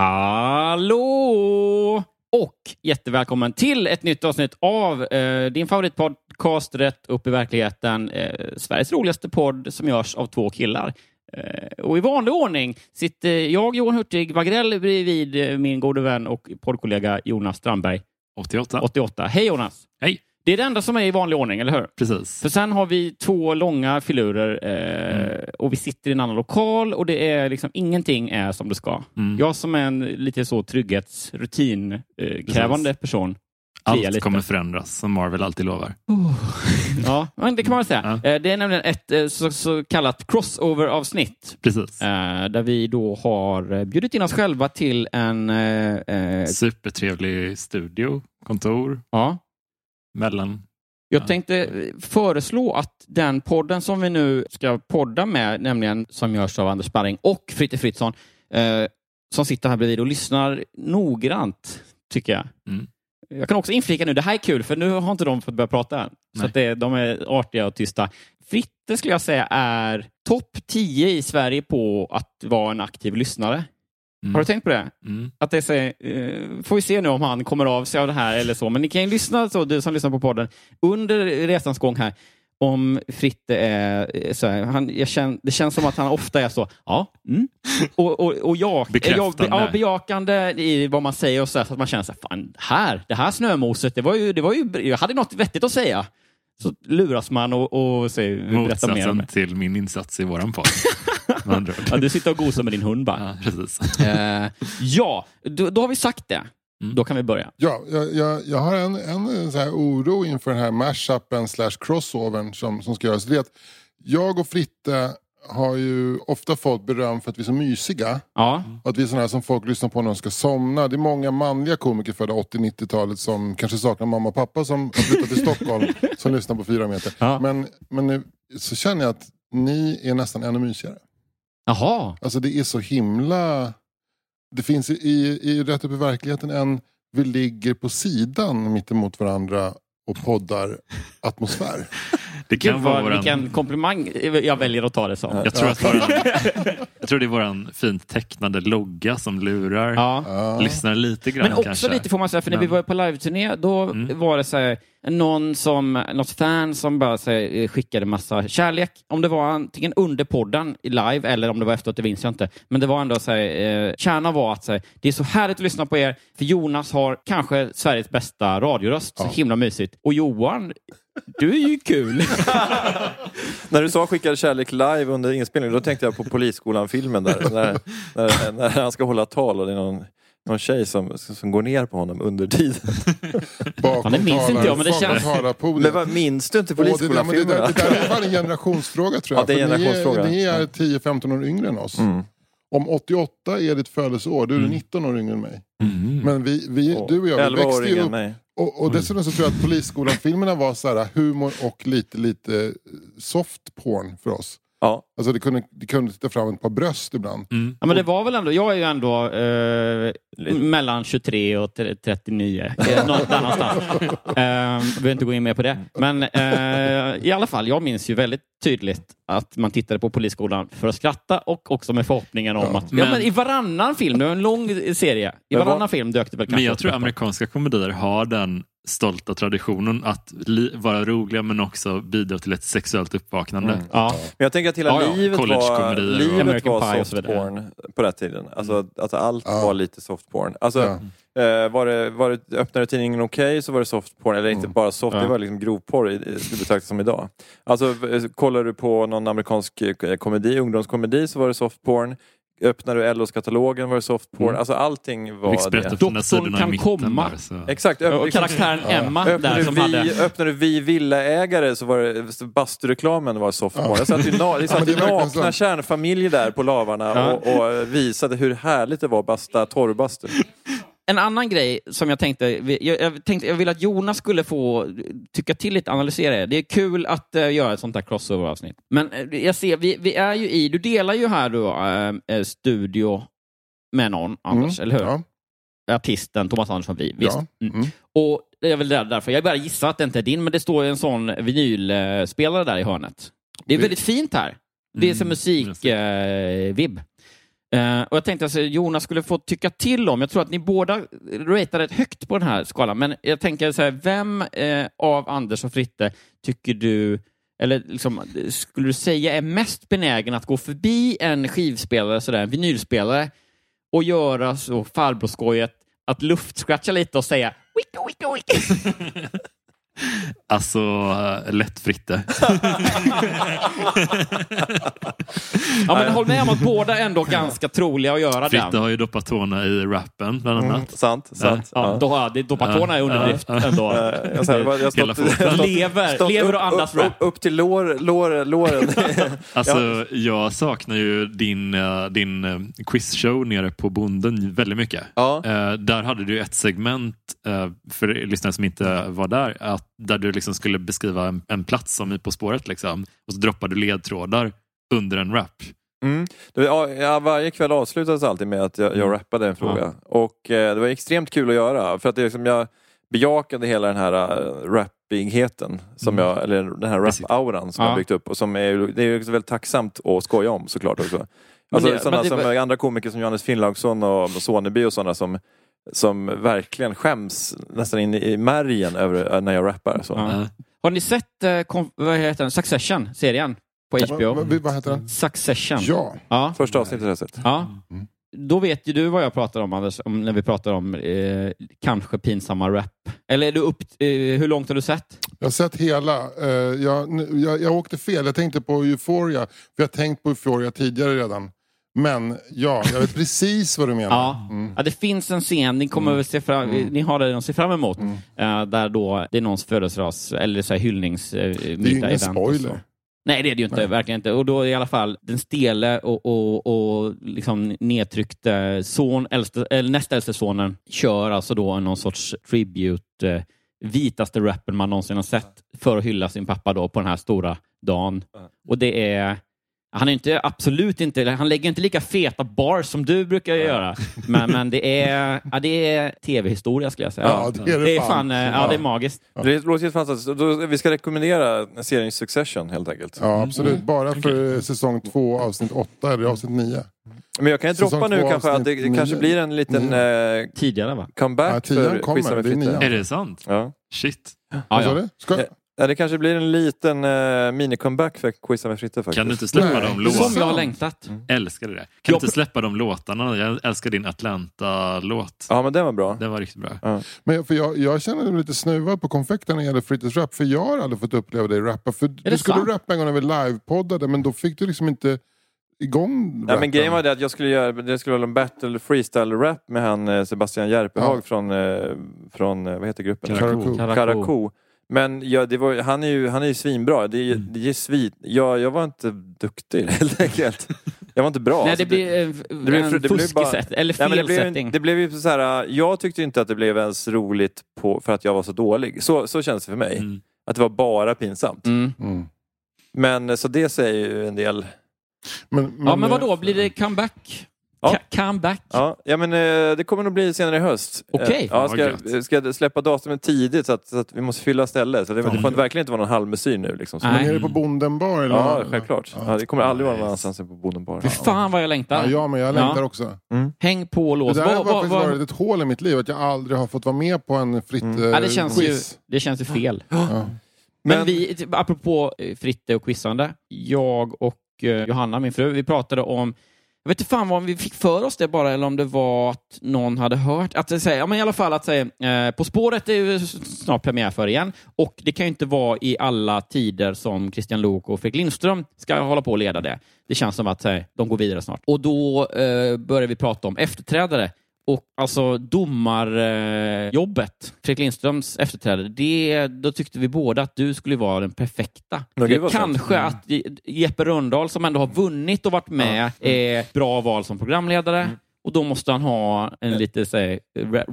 Hallå! Och jättevälkommen till ett nytt avsnitt av eh, din favoritpodcast Rätt upp i verkligheten. Eh, Sveriges roligaste podd som görs av två killar. Eh, och i vanlig ordning sitter jag, Johan Hurtig Wagrell, bredvid min gode vän och poddkollega Jonas Strandberg. 88. 88. Hej Jonas! Hej. Det är det enda som är i vanlig ordning, eller hur? Precis. För sen har vi två långa filurer eh, och vi sitter i en annan lokal och det är liksom ingenting är som det ska. Mm. Jag som är en lite så trygghetsrutin eh, krävande person. Allt lite. kommer förändras, som Marvel alltid lovar. Ja, men det kan man säga. Ja. Eh, det är nämligen ett eh, så, så kallat crossover-avsnitt. Precis. Eh, där vi då har bjudit in oss själva till en... Eh, Supertrevlig studio, kontor, ja, mellan... Jag Ja. tänkte föreslå att den podden som vi nu ska podda med, nämligen som görs av Anders Sparring och Fritte Fritzson, eh, som sitter här bredvid och lyssnar noggrant, tycker jag. Mm. Jag kan också inflika nu, det här är kul, för nu har inte de fått börja prata än. Så Nej. att det, de är artiga och tysta. Fritte skulle jag säga är topp 10 i Sverige på att vara en aktiv lyssnare. Mm. Har du tänkt på det? Mm. Att det är eh, får vi se nu om han kommer av sig av det här eller så. Men ni kan ju lyssna, så, du som lyssnar på podden, under resans gång här, om Fritte är eh, så här, han, jag känn, det känns som att han ofta är så, ja, mm. och, och, och jag, Bekräftande. jag, ja, bejakande i vad man säger och så, här, så att man känner så här, fan, här, det här snömoset, det var ju, det var ju, jag hade något vettigt att säga. Så luras man och, och säger, berättar mer om det. till min insats i våran podd. Ja, du sitter och gosar med din hund bara. Ja, precis. Eh, ja, då, då har vi sagt det. Mm. Då kan vi börja. Ja, jag, jag, jag har en, en så här oro inför den här mashupen slash crossovern som, som ska göras. Det är att jag och Fritte har ju ofta fått beröm för att vi är så mysiga. Ja, Och att vi är sådana här som folk lyssnar på när de ska somna. Det är många manliga komiker födda 80-90-talet som kanske saknar mamma och pappa som har flyttat till Stockholm som lyssnar på fyra meter. Ja. Men, men nu så känner jag att ni är nästan ännu mysigare. Jaha. Alltså det är så himla... Det finns i, i, i Rätt upp i verkligheten en vi ligger på sidan mitt emot varandra och poddar atmosfär. Det kan Gud, vara våran... vilken komplimang jag väljer att ta det som. Jag tror, att våran... jag tror det är våran fint tecknade logga som lurar Ja. Lyssnare lite grann Men också kanske. lite får man säga, för när vi Men- var på live-turné, då Mm. var det så här, någon som, något fan som bara här, skickade massa kärlek. Om det var antingen under podden i live eller om det var efteråt, det minns jag inte. Men det var ändå så här, eh, kärnan var att så här, det är så härligt att lyssna på er, för Jonas har kanske Sveriges bästa radioröst. Så himla mysigt. Och Johan, du är ju kul. När du sa skickade kärlek live under inspelningen, då tänkte jag på Polisskolan-filmen där. när, när, när han ska hålla tal och det är någon, någon tjej som, som går ner på honom under tiden. Bakom det minns inte jag, men det känns-. Men vad, minns du inte Åh, det, det, Polisskolan-filmerna? det där är fan en generationsfråga tror jag. Ja, det är en generationsfråga. Ni är, är 10-15 år yngre än oss. Mm. Om 88 är ditt födelseår, då är du 19 år yngre än mig. Mm. Men vi, vi, du och jag, vi 11 år växte ju upp mig. Och, och dessutom så tror jag att Polisskolan-filmerna var så här humor och lite, lite soft porn för oss. Ja. Alltså det kunde, det kunde titta fram ett par bröst ibland. Mm. Ja, men det var väl ändå, jag är ju ändå eh, mellan 23 och tre- 39. Eh, någonstans. Eh, behöver inte gå in mer på det. Men eh, i alla fall, jag minns ju väldigt tydligt att man tittade på Polisskolan för att skratta och också med förhoppningen om att... Ja, Men- men I varannan film, det var en lång serie, i Men varannan film dök det väl kanske Men jag tror amerikanska komedier har den stolta traditionen att vara roliga men också bidra till ett sexuellt uppvaknande. Mm. Ja. Men jag tänker att hela Ja, ja. livet var, och- livet var och så soft vidare. porn på den tiden. Alltså att allt Ja. var lite soft porn. Alltså, Ja. eh, var det, var det, öppnade tidningen Okej så var det soft porn, eller inte bara soft, Ja. det var liksom grovporr i- i- det betraktas som idag. Alltså eh, kollar du på någon amerikansk eh, komedi, ungdomskomedi så var det soft porn. Öppnar du LOs-katalogen var det soft porn. Alltså allting var det. Doktorn kan mitten komma. där, så. Exakt. öpp- Och liksom- karaktären Emma Öppnar där du, som vi, hade... öppnar du vi villaägare så var det bastureklamen var soft porn. Jag satt ju na, det men satt det ju är verkligen nakna sant. kärnfamiljer där på lavarna Ja. och, och visade hur härligt det var att basta torrbastu. En annan grej som jag tänkte, jag, jag tänkte, jag vill att Jonas skulle få tycka till lite, analysera det. Det är kul att eh, göra ett sånt här crossover-avsnitt. Men eh, jag ser, vi, vi är ju i, du delar ju här då eh, studio med någon, Anders, eller hur? Ja. Artisten Thomas Andersson Vi, visst? Ja. Mm. Mm. Och väl där, därför, jag bara gissar att det inte är din, men det står en sån vinylspelare där i hörnet. Det är väldigt fint här. Det är som Mm, Uh, och jag tänkte att Jonas skulle få tycka till om, jag tror att ni båda ratear rätt högt på den här skalan, men jag tänker så här, vem uh, av Anders och Fritte tycker du, eller liksom, skulle du säga är mest benägen att gå förbi en skivspelare, sådär, en vinylspelare, och göra så farbrorskojet att luftscratcha lite och säga wicka, wicka, wicka. Alltså, äh, lätt Fritte. Ja, men håll med om att båda ändå ganska troliga att göra Fritte den. har ju doppat tårna i rappen bland annat. Sant, sant. Ja, då har det doppatorna är underdrift Ja, ja. ändå. Eh, jag, jag stått, stått- Lever, stått lever och andas upp, rap. upp, upp till lår, lår, låren. Alltså, jag saknar ju din, eh, din eh, quizshow nere på Bonden väldigt mycket. ja. Eh, där hade du ett segment, eh, för lyssnare som inte var där, att, där du liksom skulle beskriva en, en plats som i På spåret. Liksom, och så droppade du ledtrådar under en rap. Mm. Det, ja, varje kväll avslutades alltid med att jag, jag rappade en fråga. Och eh, det var extremt kul att göra. För att det liksom, jag bejakade hela den här uh, rappigheten. Som Mm. jag, eller den här rap-auran som Ja. jag byggt upp. Och som är, det är också väldigt tacksamt att skoja om såklart också. Alltså, det- sådana det som var- andra komiker som Johannes Finnlaugsson och Soneby och sådana som som verkligen skäms nästan in i märgen över eh, när jag rappar. Så. Ja. Har ni sett eh, vad heter den? Succession, serien på HBO? Vad, vad, heter den? Succession. Ja. Ja. Första avsnittet har jag sett. ja. Mm. Då vet ju du vad jag pratar om, Anders, om, när vi pratar om eh, kanske pinsamma rap. Eller är du upp, eh, hur långt har du sett? Jag har sett hela. Eh, jag, jag, jag åkte fel. Jag tänkte på Euphoria. För jag har tänkt på Euphoria tidigare redan. Men ja, jag vet precis vad du menar. Ja. Mm. Ja, det finns en scen, ni, kommer väl se fram, ni har det att se fram emot, Mm. eh, där då det är någons födelsedags eller så här hyllningsmiddag. Det är ju ingen spoiler. Nej, det är det ju inte. Nej. Verkligen inte. Och då i alla fall den stele och, och, och liksom nedtryckte son, äldste, eller näst äldste sonen kör alltså då någon sorts tribute, eh, vitaste rappen man någonsin har sett för att hylla sin pappa då på den här stora dagen. Och det är han är inte, absolut inte, han lägger inte lika feta bars som du brukar göra. Men, men det är, ja, det är tv-historia skulle jag säga. Ja, det är det det är fan. fan, eh, ja, det är magiskt. Det låter helt fantastiskt. Då, vi ska rekommendera serien Succession helt enkelt. Ja, absolut. Bara för säsong två, avsnitt åtta eller avsnitt nio. Men jag kan ju droppa nu kanske att det, det kanske nio. blir en liten eh, Tidigare va? comeback Ja, för kommer, Quizza med det är det sant? Ja. Shit. Ja, Vad sa ja. du? Ska... Ja. ja, det kanske blir en liten eh, mini-comeback för Quizza med Fritte faktiskt. Kan du inte släppa Nej. de Som låtarna? jag har längtat. Älskar det. Kan Jag- du inte släppa de låtarna? Jag älskar din Atlanta-låt. Ja, men den var bra. Den var riktigt bra. Men för jag, jag känner mig lite snuvad på konfekten när det gäller Frittes rap. För jag har aldrig fått uppleva dig rappa. För du skulle sant? rappa en gång när vi livepoddade men då fick du liksom inte igång Ja, men grejen var det att jag skulle göra det skulle vara en battle freestyle-rap med han eh, Sebastian Järpehag Ja. från, eh, från, vad heter gruppen? Karakou. Karakou. Karakou. Men ja, det var, han, är ju, han är ju svinbra. Det är, Mm. det är svin, ja, jag var inte duktig helt enkelt. Jag var inte bra. Nej, Alltså, det blir eh, blev- en det fuskig bara- sätt, eller Nej, men fel det, blev, setting. det blev ju så här, äh, jag tyckte inte att det blev ens roligt på, för att jag var så dålig. Så, så känns det för mig. Mm. Att det var bara pinsamt. Mm. Mm. Men så det säger ju en del. Men, Ja, men vad eh, då Blir det comeback? Ja. Comeback? Ja, ja men eh, det kommer nog bli senare i höst. Okej. Eh, Ja, ska, gött. ska jag släppa datumet tidigt så att, så att vi måste fylla stället. Så det, det får verkligen inte vara någon halvmesyr nu. Liksom. Så. Men är det på Bonden bar? Eller? ja, självklart. Ja. Ja, det kommer aldrig vara någon annanstans än på Boden bar. Fy fan vad jag längtar. Ja, jag men jag Ja. längtar också. Häng på och Det lås. där har faktiskt vad- varit ett hål i mitt liv, att jag aldrig har fått vara med på en fritt Mm. eh, Ja, det, känns ju, quiz. det känns ju fel. Ja. Men, Men- vi, typ, apropå eh, Fritte och quizande. Jag och eh, Johanna, min fru, vi pratade om jag vet inte fan om vi fick för oss det bara, eller om det var att någon hade hört. Att säga, ja, men i alla fall att säga, eh, På spåret är ju snart premiär för igen. Och det kan ju inte vara i alla tider som Christian Lok och Fredrik Lindström ska hålla på och leda det. Det känns som att här, de går vidare snart. Och då eh, börjar vi prata om efterträdare. Och alltså domarjobbet, Fredrik Lindströms efterträdare, det, då tyckte vi båda att du skulle vara den perfekta. Ja, det var sant. Kanske att Je- Jeppe Rönndahl, som ändå har vunnit och varit med, är bra val som programledare. Mm. Och då måste han ha en lite så här,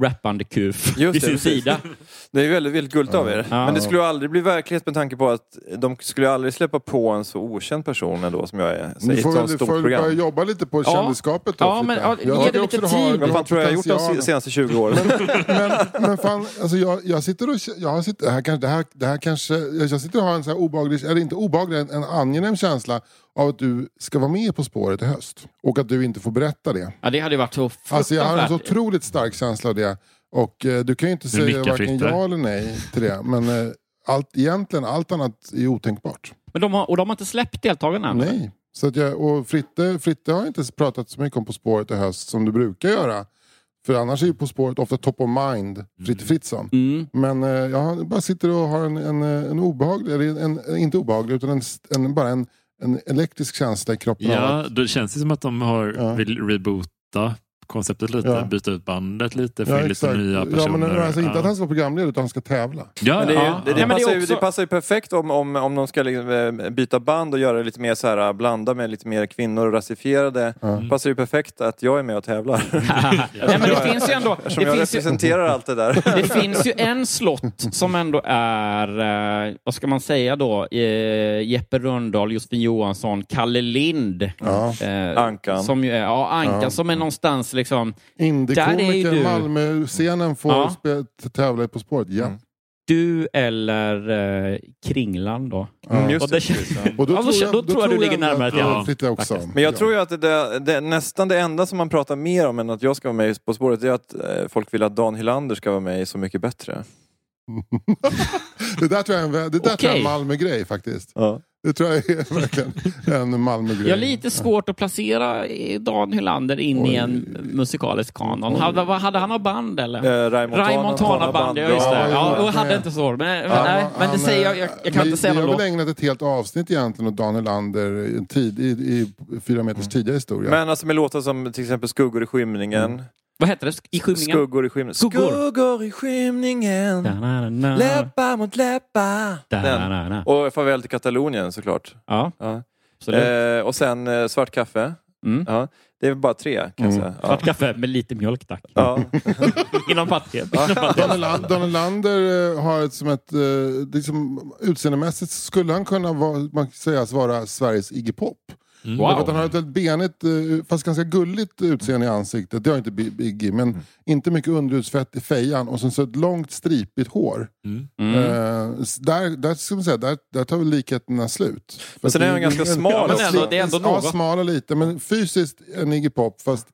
rappande kuf Just vid sin sida. Det är väldigt, väldigt gulligt av er. Ja. Men det skulle ju aldrig bli verklighet med tanke på att de skulle aldrig släppa på en så okänd person ändå som jag är. Så Du ett får, sånt väl- stort får väl börja program. jobba lite på Ja. kändisskapet då. Ja, men, ja, Jag ge det också lite tid. Vad fan tror jag jag har gjort de senaste 20 åren? men, men fan, alltså jag, jag sitter och... Jag har sitter, det, här, kanske- det, här, det här kanske... Jag sitter och har en så här obehaglig, eller inte obehaglig, en, en angenäm känsla av att du ska vara med På spåret i höst. Och att du inte får berätta det. Ja, det hade varit så Alltså jag har en så otroligt stark känsla av det. Och eh, du kan ju inte säga varken ja eller nej till det. Men eh, allt, egentligen, allt annat är otänkbart. Men de har, och de har inte släppt deltagarna? eller? Nej. Så att jag, och Fritte, Fritte har inte pratat så mycket om På spåret i höst som du brukar göra. För annars är ju På spåret ofta top of mind, Fritte Fritzson. Mm. Men eh, jag bara sitter och har en, en, eh, en obehaglig, eller en, inte obehaglig, utan en, en, bara en, en elektrisk känsla i kroppen. Ja, då känns det som att de har, Ja. vill reboota konceptet lite, Ja. byta ut bandet lite, få Ja, in lite nya Ja, personer. men alltså inte Ja. att han ska vara programledare utan han ska tävla. Ja, Men det, är, ja, det, det, Ja, men det är passar ju, också- det passar ju perfekt om, om, om de ska liksom, eh, byta band och göra det lite mer så här, blanda med lite mer kvinnor och rasifierade. Ja. passar ju perfekt att jag är med och tävlar. Nej, men det finns ju ändå... Eftersom Det jag finns ju, representerar allt det där. det finns ju en slott som ändå är, eh, vad ska man säga då, eh, Jeppe Rönndahl, Josefin Johansson, Kalle Lind. Ja. Eh, Ankan. Som ju är, ja, Ankan Ja. som är någonstans liksom, Där är ju Indiekomiker du. Malmö-scenen får Ja. spe, tävla i På spåret, ja. Mm. du eller eh, Kringland då. Mm, just Och det, ja. Och då, Alltså, tror jag, då tror jag du ligger närmare till jag han, Fritte också. faktiskt. Men jag Ja. tror ju att det, det, det, nästan det enda som man pratar mer om än att jag ska vara med På spåret är att eh, folk vill att Dan Hylander ska vara med i Så mycket bättre. Det där tror jag är en, det där tror jag är Okej. en Malmö-grej faktiskt. Ja. Det tror jag är verkligen en Malmö-grej. Jag har lite svårt att placera Dan Hylander in i Oj. en musikalisk kanon. Hade, hade han av band eller? Eh, Ray Montana- band, ja just Ja, det. Ja, ja, och hade ja. inte så. Men, men, Han- nej, men det säger jag, jag, jag kan vi- inte säga Vi någon har väl ägnat ett helt avsnitt egentligen åt Daniel Lander i, en tid, i, i fyra meters tidigare historia. Men alltså med låtar som till exempel Skuggor i skymningen. Vad hette det? I skymningen? Skuggor i skymningen. Skuggor. Skuggor i skymningen. Läppar mot läppar. Och Farväl till Katalonien såklart. Ja, Ja. absolut. Eh, och sen eh, Svart kaffe. Mm. Ja. Det är bara tre kan jag Mm. säga. Ja. Svart kaffe med lite mjölk tack. Ja. Inom Land- Daniel Lander eh, har ett som ett, liksom, utseendemässigt skulle han kunna vara, man kan sägas vara Sveriges Iggy Pop. Mm. Wow. han har ett väldigt benigt, eh, fast ganska gulligt utseende i ansiktet. Det har inte Bi- Iggy, men Mm. inte mycket underhudsfett i fejan och sen så ett långt stripigt hår. Mm. Mm. Eh, där, där, ska man säga, där, där tar väl likheterna slut. För Men sen är han ganska smal Ja, men ändå- det är ändå Ja, något. smala lite, men fysiskt en Iggy Pop. Fast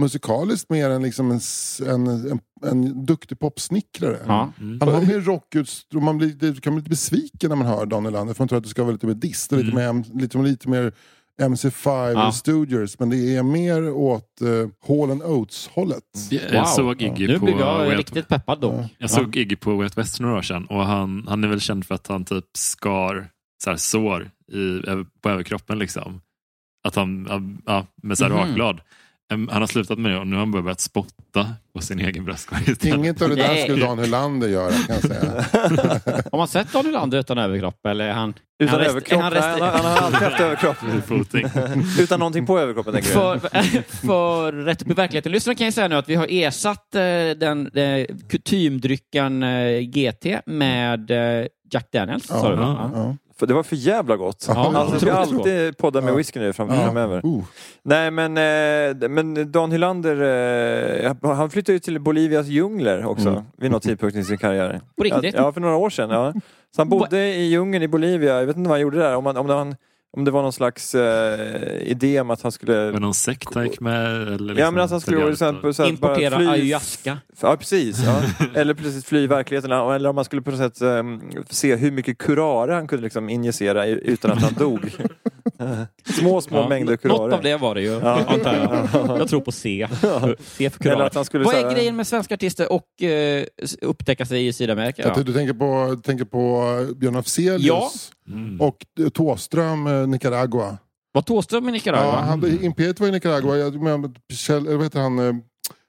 musikaliskt mer än liksom en, en, en, en duktig popsnickrare. Ja. Han har mer rockutstrålning, man blir, det kan bli lite besviken när man hör Daniel Lander för man tror att det ska vara lite mer dist och lite, mer, M- lite, lite mer MC5 Ja. Stooges. Men det är mer åt uh, Hall and Oates-hållet. Jag Wow. såg Iggy Nu på blir jag Out- riktigt peppad dock. Jag såg Iggy på Out West för några år sedan och han, han är väl känd för att han typ skar så här, sår i, på överkroppen. Liksom. Att han, ja, med så här Mhm. rakblad. Han har slutat med det och nu har han börjat spotta på sin egen bröstkorg. Inget av det där skulle Dan Hylander göra kan jag säga. Har man sett Dan Hylander utan överkropp? Eller är han, Utan han rest- överkropp? är han Han, har- han har alltid haft överkropp. Utan någonting på överkroppen tänker. För, för rätt upp i verkligheten. Lyssna kan jag säga nu att vi har ersatt eh, den eh, kutymdrycken eh, GT med eh, Jack Daniels. sa du? Ja. Ja. För det var för jävla gott. Ja, alltså, jag ska alltid podda med Ja. whisky nu fram, Ja. framöver. Uh. Nej men, eh, men Dan Hylander, eh, han flyttade ju till Bolivias djungler också Mm. vid någon tidpunkt i sin karriär. På riktigt? Ja, för några år sedan. Ja. Så han bodde i djungeln i Bolivia, jag vet inte vad han gjorde där. Om, han, om, en- om det var någon slags eh, idé om att han skulle... Men någon sekt han gick med? Eller Ja men att han skulle liksom, så här, så här, bara Importera fly- ayahuasca. Ja precis, ja. eller precis fly verkligheten. Eller om man skulle på något sätt ehm, se hur mycket kurare han kunde liksom injicera utan att han dog. små, små Ja, mängder Något kurare. av det var det ju, Ja. antar jag. Jag tror på C. C för kurare. Vad är här- grejen med svenska artister och eh, upptäcka sig i Sydamerika? Ja. Du tänker på, tänker på Björn Afzelius Ja. Mm. och Tåström, eh, Nicaragua. Var Thåström i Nicaragua? Ja, han, Imperiet var i Nicaragua. Jag menar, Kjell, eller vad heter han eh,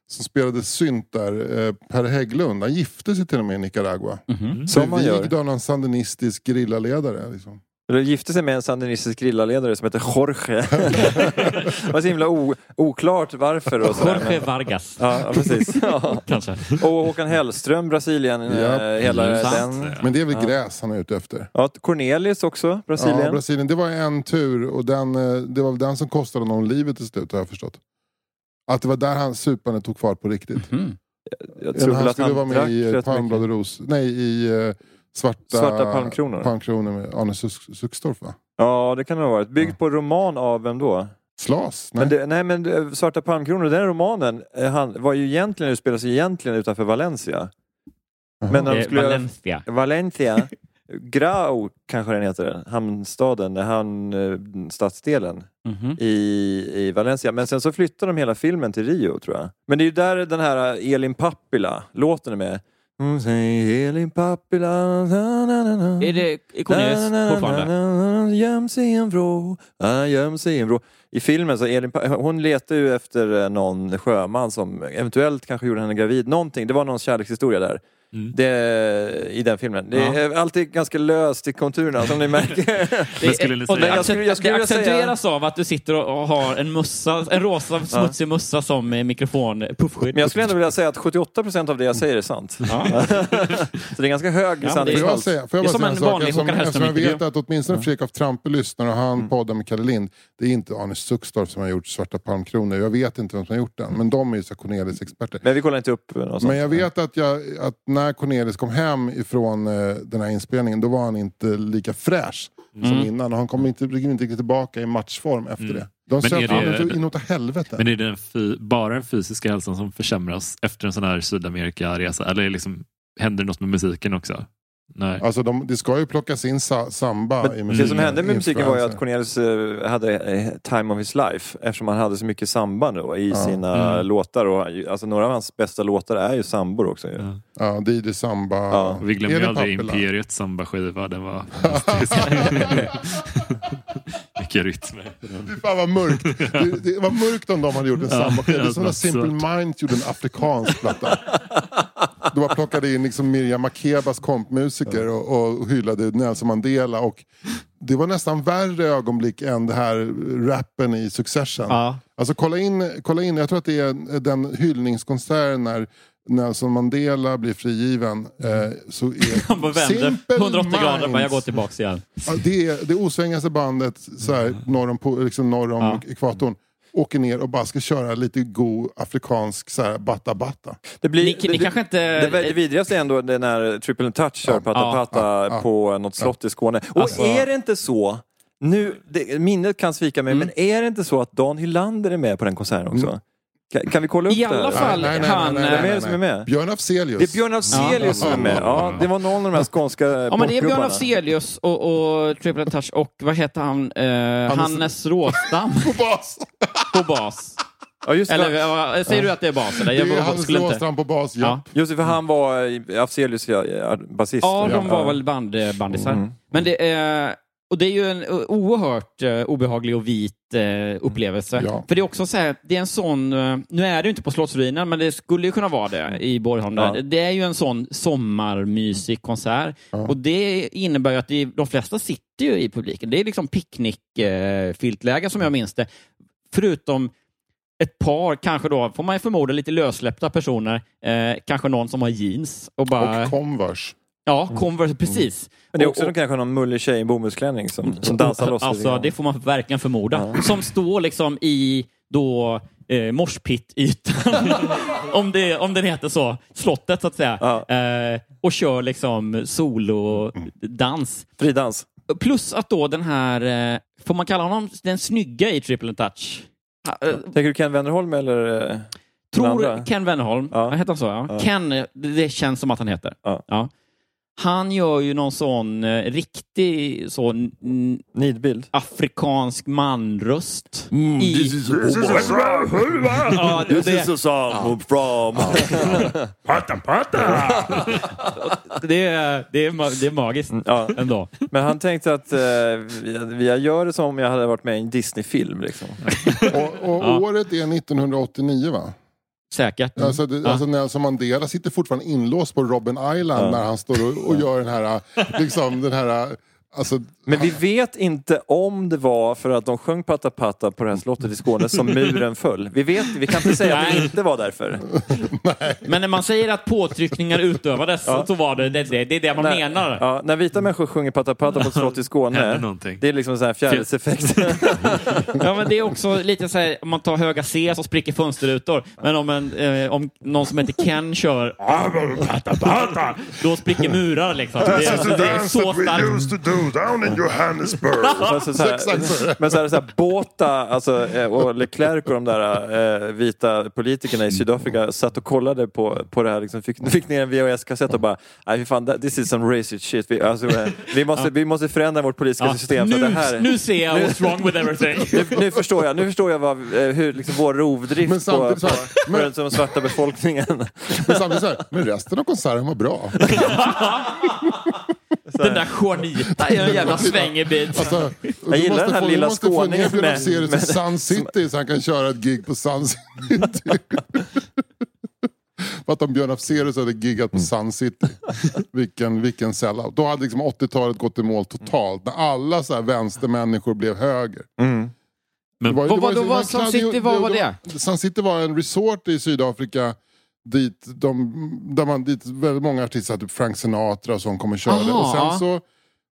som spelade synt där? Eh, Per Hägglund. Han gifte sig till och med i Nicaragua. Mhm. Som man gör. Vigd av någon sandinistisk grillaledare. Liksom. Eller gifte sig med en sandinistisk grillaledare som heter Jorge. det var så himla o, oklart varför och sådär. Jorge men- Vargas, Ja, ja, precis. Ja. kanske. Och Håkan Hellström, Brasilien, Ja, eh, hela sant. den. Men det är väl Ja. gräs han är ute efter. Ja, Cornelius också, Brasilien. Ja, Brasilien. Det var en tur och den, eh, det var väl den som kostade honom livet till slut har jag förstått. Att det var där hans supande tog fart på riktigt. Mm. Jag Eller tror han att skulle han vara med i Palmblad och ros. Nej, i eh, Svarta, Svarta palmkronor. palmkronor med Arne Suckstorff va? Ja, det kan det ha varit. Byggt Ja. på roman av vem då? Slas? Nej. Men det, nej men det- Svarta palmkronor, den romanen eh, han, var ju egentligen, utspelar sig egentligen utanför Valencia. Men när de Eh, skulle göra Valencia. Valencia, Grau kanske den heter, hamnstaden, hamn, eh, stadsdelen Mhm. i, i Valencia. Men sen så flyttar de hela filmen till Rio tror jag. Men det är ju där den här Elin Pappila låten är med. Hon säger Elin Pappila. Är det Cornelius fortfarande? Göm sig i en vrå, göm sig i en vrå. I filmen så Elin, hon letar ju efter eh, någon sjöman som eventuellt kanske gjorde henne gravid. Någonting, det var någon kärlekshistoria där. Mm. Det, I den filmen. Det är alltid ganska löst i konturerna som ni märker. Men skulle ni och säga- det, Jag skulle- jag skulle det vilja säga- accentueras av att du sitter och har en mössa, en rosa smutsig mössa som eh, mikrofon, puffskydd. Men jag skulle ändå vilja säga att 78% av det jag säger är sant. Ja. Så det är ganska hög Ja, men det- Får jag, sanningshalt. säga, får jag Det är bara som säga en en vanlig Eftersom, Håkan eftersom jag vet att åtminstone Fredrik af Trampe lyssnar och han poddar med Kalle Lind. Det är inte Arne Suckstorff som har gjort Svarta palmkronor. Jag vet inte vem som har gjort den. Men de är ju Cornelis-experter. Men vi kollar inte upp något sånt. Men jag vet att, jag, att när Cornelis kom hem ifrån eh, den här inspelningen då var han inte lika fräsch som Mm. innan. Och han kom inte, inte riktigt tillbaka i matchform efter Mm. det. De Men är det- inåt helvete. Men är det den fy- bara den fysiska hälsan som försämras efter en sån här Sydamerika-resa? Eller liksom, händer det något med musiken också? Nej. Alltså de, det ska ju plockas in sa, samba i Men musiken. det som hände med musiken var ju att. Cornelis eh, hade eh, time of his life eftersom han hade så mycket samba då i Ja. sina Mm. låtar. Och, alltså, några av hans bästa låtar är ju sambor också. Ju. Ja. Ja, DJ Samba. Ja. Vi glömmer aldrig. Imperiets samba-skiva. Den var fantastisk. Vilka rytmer. Fy fan vad mörkt. Det, det var mörkt om de hade gjort en Ja, samba. Det är som när. Simple Minds gjorde en afrikansk platta. Då man plockade in liksom Miriam Makebas kompmusiker och, och hyllade Nelson Mandela. Och det var nästan värre ögonblick än det här rappen i Succession. Ja. Alltså kolla in, kolla in, jag tror att det är den hyllningskonserten när Nelson Mandela blir frigiven. Eh, så är Han bara vänder Simple 180 grader bara, jag Minds- går tillbaks igen. Ja, det är det osvängaste bandet så här, norr om, liksom norr om Ja. ekvatorn. Åker ner och bara ska köra lite god afrikansk så här, batta batta. Det, blir, Ni, ni det, kanske inte... det, det vidrigaste är ändå det när Triple Touch kör Ja. Patta Ja. Patta Ja, ja. på något slott i Skåne. Och Alltså- är det inte så, nu, det, minnet kan svika mig, Mm. men är det inte så att Dan Hylander är med på den konserten också? Kan, kan vi kolla upp I det? alla här? fall, Nej, nej, nej, han... nej, Vem är det som är med? Björn Afzelius. Det är Björn Afzelius som är med. Ja, det var någon av de här skånska Ja, men det är Björn. Afzelius och, och Triple Touch och vad heter han? Eh, Hannes Råstam på bas. på bas. Ja, just det. Eller vad- säger du att det är bas? Eller? Det är Jag Hannes. Råstrand på bas. Ja. Ja. Just det, för han var eh, Afzelius ja, ja, basist. Ja, de Ja. var väl band, bandisar. Mm. Men det är... och det är ju en eh, oerhört eh, obehaglig och vit eh, upplevelse. Ja. För det är också så här, det är en sån, eh, nu är det ju inte på Slottsruinen, men det skulle ju kunna vara det i Borgholm. Ja. Det är ju en sån sommarmysig konsert. Och det innebär ju att det, de flesta sitter ju i publiken. Det är liksom picknickfiltläge som jag minns det. Förutom ett par, kanske då, får man förmoda, lite lössläppta personer. Eh, kanske någon som har jeans och bara... Och Converse. Ja, Converse, precis. Men det är Och- också och- kanske någon mullig tjej i bomullsklänning som, som dansar loss. Alltså, det får man verkligen förmoda. Som står liksom i då eh, morspitt-ytan, om, det, om den heter så, slottet så att säga, Ja. eh, och kör liksom solodans. Fridans. Plus att då den här, eh, får man kalla honom den snygga i Triple Touch? Eh, Tänker du Ken Wennerholm eller? eh, Tror andra? Ken Wennerholm, Ja. ja. heter han så? Ja. Ja. Ken, det, det känns som att han heter. Ja. Han gör ju någon sån eh, riktig så, n- Nidbild? afrikansk manröst. Mm, i, ja, det, det, a song from... det, är, det, är, ma- det är magiskt Ja. ändå. Men han tänkte att eh, vi- jag gör det som om jag hade varit med i en Disney-film. Liksom. Och, och Ja. året är 1989 va? Säkert. Alltså, det, alltså Nelson Mandela sitter fortfarande inlåst på Robben Island när han står och, och gör den här, liksom den här, alltså, Men vi vet inte om det var för att de sjöng Patta Patta på det här slottet i Skåne som muren föll. Vi vet vi kan inte säga att det inte var därför. Men när man säger att påtryckningar utövades Ja. så var det det, det, det är det man När- menar. Ja, när vita människor sjunger Patta Patta på ett slott i Skåne, det är liksom en fjärilseffekt. Ja, men det är också lite så här, om man tar höga C så spricker fönsterrutor. Men om, en, eh, om någon som heter Ken kör då spricker murar liksom. Det är, alltså, det är så starkt. Down in Johannesburg. Så här, men så här, så här, Båta alltså, eh, och Leclerc och de där eh, vita politikerna i Sydafrika satt och kollade på, på det här. Liksom, fick, fick ner en VHS-kassett och bara Nej, fan, that- this is some racist shit. Vi, alltså, eh, vi, måste, vi måste förändra vårt politiska Ja, system. För nu, det här, nu ser jag what's wrong with everything. nu, nu förstår jag, nu förstår jag vad, eh, hur liksom, vår rovdrift Men på, på, på men- den svarta befolkningen. Men samtidigt så här, men resten av konserten var bra. Den där Juanita är en jävla svängig bit. Alltså, Jag gillar den här lilla måste få ner skåningen Björn med- Afzelius till med- Sun City så han kan köra ett gig på Sun City. För att om Björn Afzelius hade giggat på Sun City, vilken, vilken sellout. Då hade liksom 80-talet gått i mål totalt. När alla så här vänstermänniskor blev höger. Mm. Men var Vad var vad Sun City, vad var det? Sun City var en resort i Sydafrika dit, de, där man, dit väldigt många artister, typ Frank Sinatra och sånt kom och körde. Aha, och sen så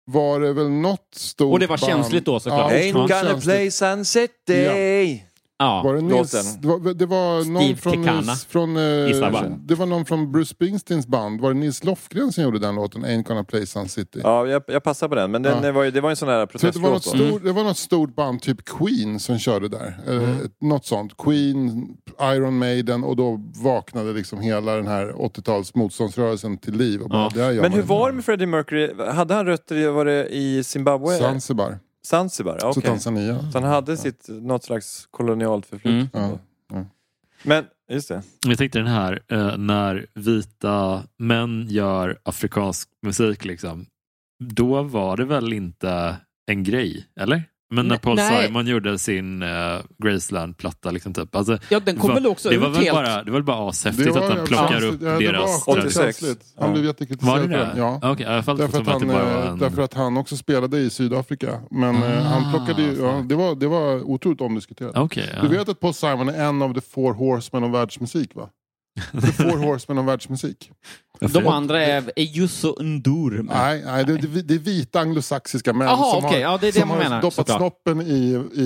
var det väl något stort Och det var band- känsligt då, såklart. Ja, Ain't gonna känsligt. play Sun City. Ja. Var det, Nils, Låten. det, var, det var någon Steve från, från eh. Det var någon från Bruce Springsteens band. Var det Nils Lofgren som gjorde den låten? Ain't gonna play Sun City. Ja, jag, jag passar på den. Men den Ja. var ju, det var en sån här Så det, var något protestlåt. stor, det var något stort band, typ Queen, som körde där. Eh, Mm. Något sånt. Queen, Iron Maiden och då vaknade liksom hela den här 80-tals motståndsrörelsen till liv. Och bara, Ja. Men hur var det med Freddie Mercury? Hade han rötter i, var det i Zimbabwe? Zanzibar. Zanzibar? Så Okej. Tanzania. Så han hade sitt, något slags kolonialt förflutet. Ja. Ja. Men, just det. Jag tänkte den här, eh, när vita män gör afrikansk musik, liksom, då var det väl inte en grej, eller? Men när Paul nej. Simon gjorde sin uh, Graceland-platta, liksom, typ. alltså, Ja, den kom va- väl också det var ut väl helt... bara, det var väl bara ashäftigt Det att var- han plockar ja, upp det- det deras var 86. känsligt. Han Ja. blev Var jättekritiserad det för det? Ja. Fall Därför att, att det han, var eh, en... därför att han också spelade i Sydafrika. Men eh, han plockade ju, ja, det, var, det var otroligt omdiskuterat. Okej, ja. Du vet att Paul Simon är en av the four horsemen av världsmusik va? The four horsemen av världsmusik. De andra är Ejusso Ndur. Nej, nej det, det, det är vita anglosaxiska män Jaha, som, okej. har, Ja, det är det som man har menar, doppat såklart. snoppen i, i,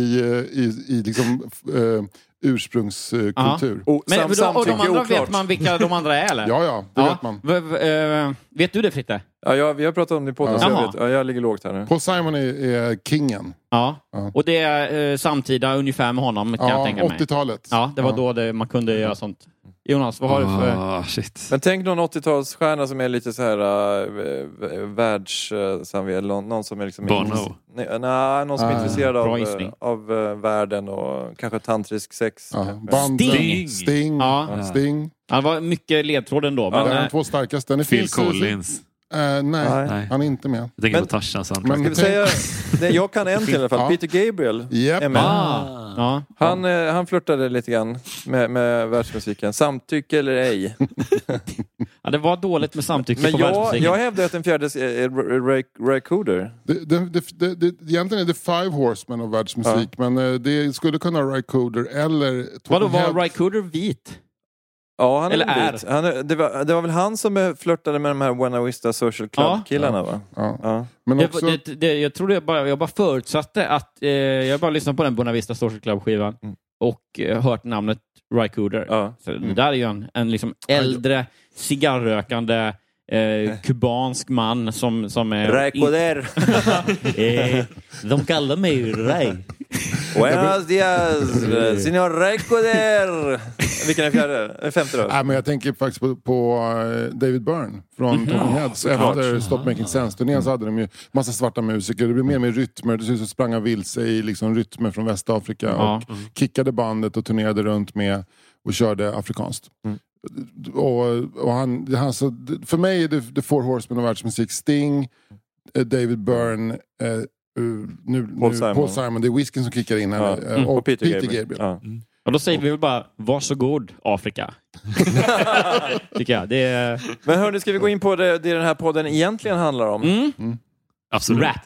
i, i liksom, eh, ursprungskultur. Oh, Men sam- och de, och de andra, oklart. vet man vilka de andra är eller? Ja, ja, det vet man. V- v- eh, vet du det Fritte? Ja, jag, vi har pratat om det i podden, så jag, vet, ja, jag ligger lågt här nu. Paul Simon är, är kingen. Ja. Ja. Och det är eh, samtida ungefär med honom kan jag Ja, tänka mig. 80-talet. Ja, det var Ja. då det, man kunde göra sånt. Jonas, vad har du för... Ah, shit. Men tänk någon 80-talsstjärna som är lite så här uh, världssamvete, eller någon, någon som är liksom... Bono. Nej, nej, någon som är Ah, intresserad av, eh, av eh, världen och kanske tantrisk sex. Ja, banden, Sting. Sting. Ja. Sting. Ja, det var mycket ledtråd ändå. Ja, Men, det är de två starkaste. Det Phil finns, Collins. Eh, nej, Nej. han är inte med. Jag tänker Men- på Tarzan. Men- Ska vi säga, nej, jag kan en till i alla fall. Ja. Peter Gabriel Japp. är med. Ah, ja. Han, eh, han flörtade lite grann med, med världsmusiken. Samtycke eller ej. ja, det var dåligt med samtycke Men på jag, världsmusiken. jag hävdar att den fjärde är Ray, Ray Cooder. Egentligen är det Five Horsemen av världsmusik, men eh, det skulle kunna vara Rycoder eller... Vadå, var Head- Rycooder vit? Ja, han är Eller är. vit. Han är, det, var, det var väl han som flörtade med de här Buena Vista Social Ja. Club-killarna va? Ja. Ja. Men också, det, det, jag trodde jag bara, jag bara förutsatte att, eh, jag bara lyssnat på den Bonavista Social Club-skivan Mm. och eh, hört namnet Rycooder. Ja. Så det där är ju en, en liksom äldre, cigarrrökande, eh, kubansk man som, som är... Ray Cooder. eh, de kallar mig Ray. Buenos dias, eh, señor Ray Cooder. Vilken är fjärde? Femte då? Nej, men jag tänker faktiskt på, på eh, David Byrne från Mhm. Talking Heads. Efter Stop Making Sense-turnén så hade de ju massa svarta musiker. Det blev mer med rytmer. Det som sprang han vilse i liksom rytmer från Västafrika. Ja. Och kickade bandet och turnerade runt med och körde afrikanskt. Mm. Och, och han, han, så, för mig är det The Four Horsemen av världsmusik. Sting, eh, David Byrne, eh, nu, Paul nu, Simon. Paul Simon. Det är whiskyn som kickar in här. Ja. Mm. Och, Och Peter, Peter, Gabriel. Gabriel. Ja. Och då säger vi väl bara, varsågod Afrika. Tycker jag. Det är Men hörni, ska vi gå in på det, det den här podden egentligen handlar om? mm, Absolut. rap.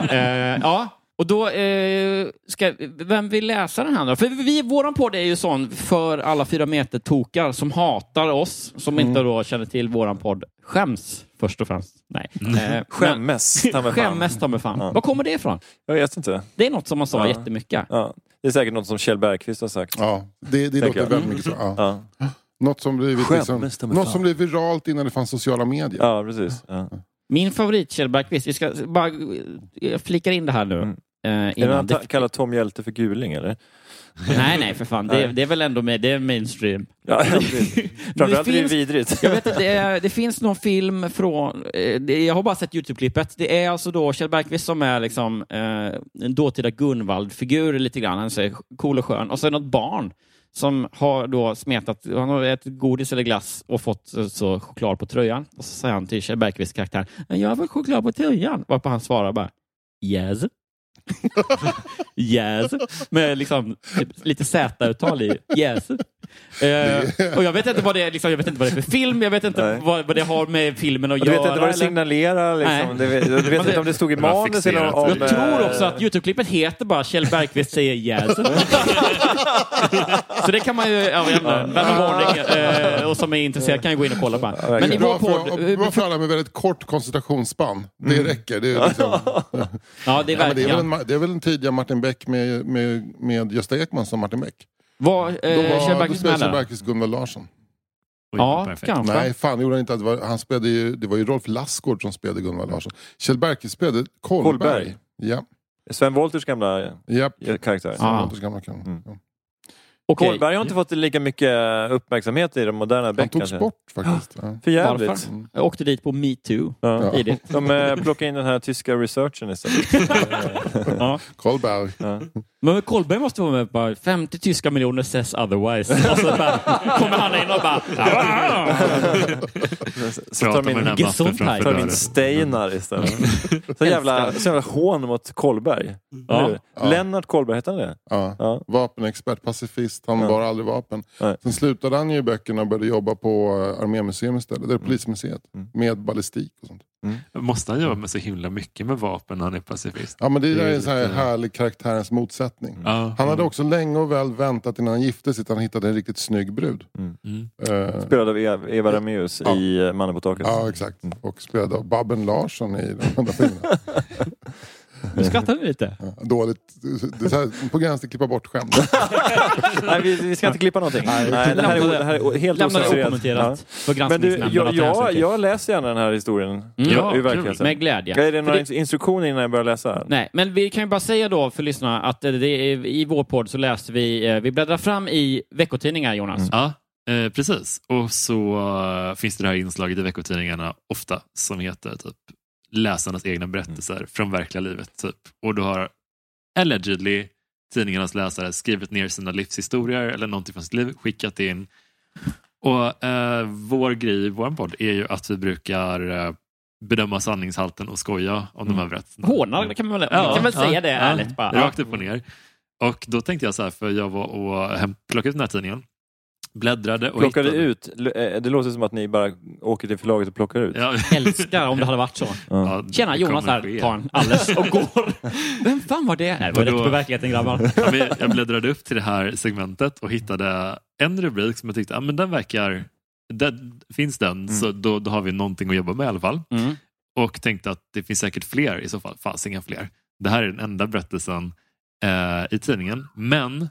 eh, ja, och då eh, ska, vem vill läsa den här då? För vi, våran podd är ju sån för alla fyra meter tokar som hatar oss, som inte då känner till våran podd, skäms först och främst. Nej. Eh, men- Skämmes, ta mig fan. Skämmes ta mig fan. Ja. Var kommer det ifrån? Jag vet inte. Det är något som man sa Ja. jättemycket. Ja. Det är säkert något som Kjell Bergqvist har sagt. Ja, det, det Tänker låter jag. väldigt mycket så. Ja. Ja, Något som blivit, liksom, något som blev viralt innan det fanns sociala medier. ja precis. Ja. Min favorit Kjell Bergqvist, vi ska bara jag flikar in det här nu. Mm. Eh, Är det innan han det, ta- kallar Tom Hjälte för guling eller? nej, nej, för fan. Det, det är väl ändå med, det är mainstream. Ja. Framförallt är det finns- vidrigt. Jag vet att det, är, det finns någon film från... eh, Det, jag har bara sett Youtube-klippet. Det är alltså då Kjell Bergqvist som är liksom, eh, en dåtida Gunvald-figur lite grann. Han säger cool och skön. Och så är det något barn som har då smetat, han har ätit godis eller glass och fått så choklad på tröjan. Och så säger han till Kjell Bergqvists karaktär, jag har fått choklad på tröjan. Varpå han svarar bara, yes. yes. Med liksom typ, lite Z-uttal i yes. Eh, och jag vet inte vad det är, liksom, jag vet inte vad det är för film, jag vet inte vad, vad det har med filmen att Du göra. vet inte vad det signalerar liksom. Du vet, du vet inte om det stod i manus eller om... Jag tror eh, också att Youtube-klippet heter bara Kjell Bergqvist säger yes. Så det kan man ju, ja, vän av ordning eh, och som är intresserad kan ju gå in och kolla på. Men i bra för, bra för alla med väldigt kort koncentrationsspann. Det Mm. räcker. Det är, liksom, ja det är ja, men det, är väl verkligen. en, det är väl en tidiga Martin Beck med, med, med Gösta Ekman som Martin Beck. Var Då eh, var Kjell då Bergqvist med Kjell? Bergqvist Gunvald Larsson. Oj, Ja, perfekt. kanske. Nej, fan det gjorde han inte. Det var, han spelade ju, det var ju Rolf Lassgård som spelade Gunvald Larsson. Kjell Bergqvist spelade Kolberg. Kolberg. Ja, Sven Wollters gamla ja. karaktär. Ja. Wollters gamla kung. Mm. Ja. Okej. Kolberg har inte fått lika mycket uppmärksamhet i den moderna Han Beck togs kanske. bort faktiskt. Ja. För jävligt. Varför? Jag åkte dit på metoo Ja. tidigt. De eh, plockade in den här tyska researchen istället. Ja. Kolberg. Ja. Men Kolberg måste vara med på 50 tyska miljoner says otherwise. Och så bara, kommer han in och bara... Så tar Prata de med den in, här mappen Gesundheit. framför tar de in dörren. Steinar istället. Så jävla, så jävla hån mot Kolberg. Ja. Nu. Lennart Kolberg, hette han det? Ja. Ja. Vapenexpert, pacifist, han Ja. bar aldrig vapen. Nej. Sen slutade han ju i böckerna och började jobba på eh, Armémuseum istället. Det är Polismuseet. Mm. Med ballistik och sånt. Måste han jobba med så himla mycket med vapen när han är pacifist? Ja men det, Det är är en sån här lite- härlig karaktärens motsättning. Ja. Han hade också länge och väl väntat innan han gifte sig han hittade en riktigt snygg brud. Mm. Eh, Spelad av Eva, Eva Ramius Ja. i Mannen på taket. ja exakt. Och spelade av Babben Larsson i den andra filmen. Nu skrattar ni lite. Ja, Dåligt. Det här, på gränsen till klippa bort skämt. Nej, vi, vi ska inte klippa någonting. Nej, det, här är, det här är helt Lämna det okommenterat för Men du, jag, jag, läser gärna den här historien. Mm. Ja, Ja, verkligheten. Med glädje. Är det några det- instruktioner innan jag börjar läsa? Nej, men vi kan ju bara säga då för lyssnarna att eh, det är, i vår podd så läste vi, eh, vi bläddrar fram i veckotidningar Jonas. Ja, eh, precis. Och så eh, finns det det här inslaget i veckotidningarna ofta som heter typ läsarnas egna berättelser från verkliga livet. Typ. Och då har allegedly tidningarnas läsare skrivit ner sina livshistorier eller någonting från sitt liv, skickat in. Och eh, vår grej i vår podd är ju att vi brukar eh, bedöma sanningshalten och skoja om de här berättelserna. Hånar kan man väl, man kan väl säga det ärligt bara. Rakt upp och ner. Och då tänkte jag så här, för jag var och plockade ut den här tidningen, bläddrade och Plockade hittade... ut, eh, det låter som att ni bara åker till förlaget och plockar ut. Ja, Älskar om det hade varit så. ja, Tjena, Jonas här tar en alldeles och går. Vem fan var det? Nej, det var rätt på verkligheten grabbar. Ja, men jag bläddrade upp till det här segmentet och hittade en rubrik som jag tyckte, ja, men den verkar, där, finns den så då, då har vi någonting att jobba med i alla fall. Mm. Och tänkte att det finns säkert fler i så fall, fanns inga fler. Det här är den enda berättelsen eh, i tidningen, men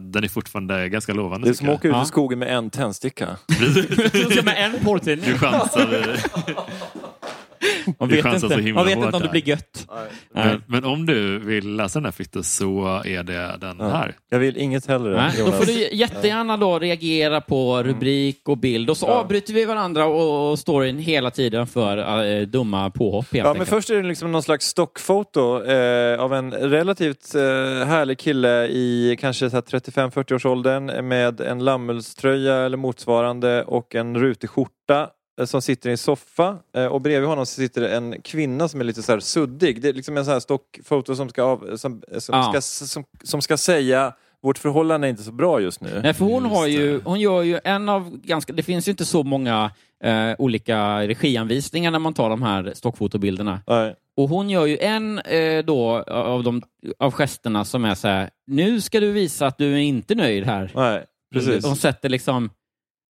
den är fortfarande ganska lovande. Det är som att åka ut i skogen med en tändsticka. Med en porrtidning. Du chansar, Man vet, så inte, man vet inte om det blir gött. Nej. men, men om du vill läsa den här Fritte så är det den Ja. här. Jag vill inget hellre. Nej, då får du jättegärna då reagera på rubrik och bild och så avbryter vi varandra och, storyn hela tiden för äh, dumma påhopp Ja, men först är det liksom någon slags stockfoto eh, av en relativt eh, härlig kille i kanske så här 35-40 års åldern med en lammullströja eller motsvarande och en rutig skjorta som sitter i en soffa eh, och bredvid honom sitter en kvinna som är lite så här suddig. Det är liksom en sån här stockfoto som ska, av, som, som, Ja. ska, som, som ska säga vårt förhållande är inte så bra just nu. Nej, för hon, har ju, det. hon gör ju en av ganska... Det finns ju inte så många eh, olika regianvisningar när man tar de här stockfotobilderna. Nej. Och hon gör ju en eh, då av, de, av gesterna som är så här, nu ska du visa att du är inte nöjd här. Nej, precis. De sätter liksom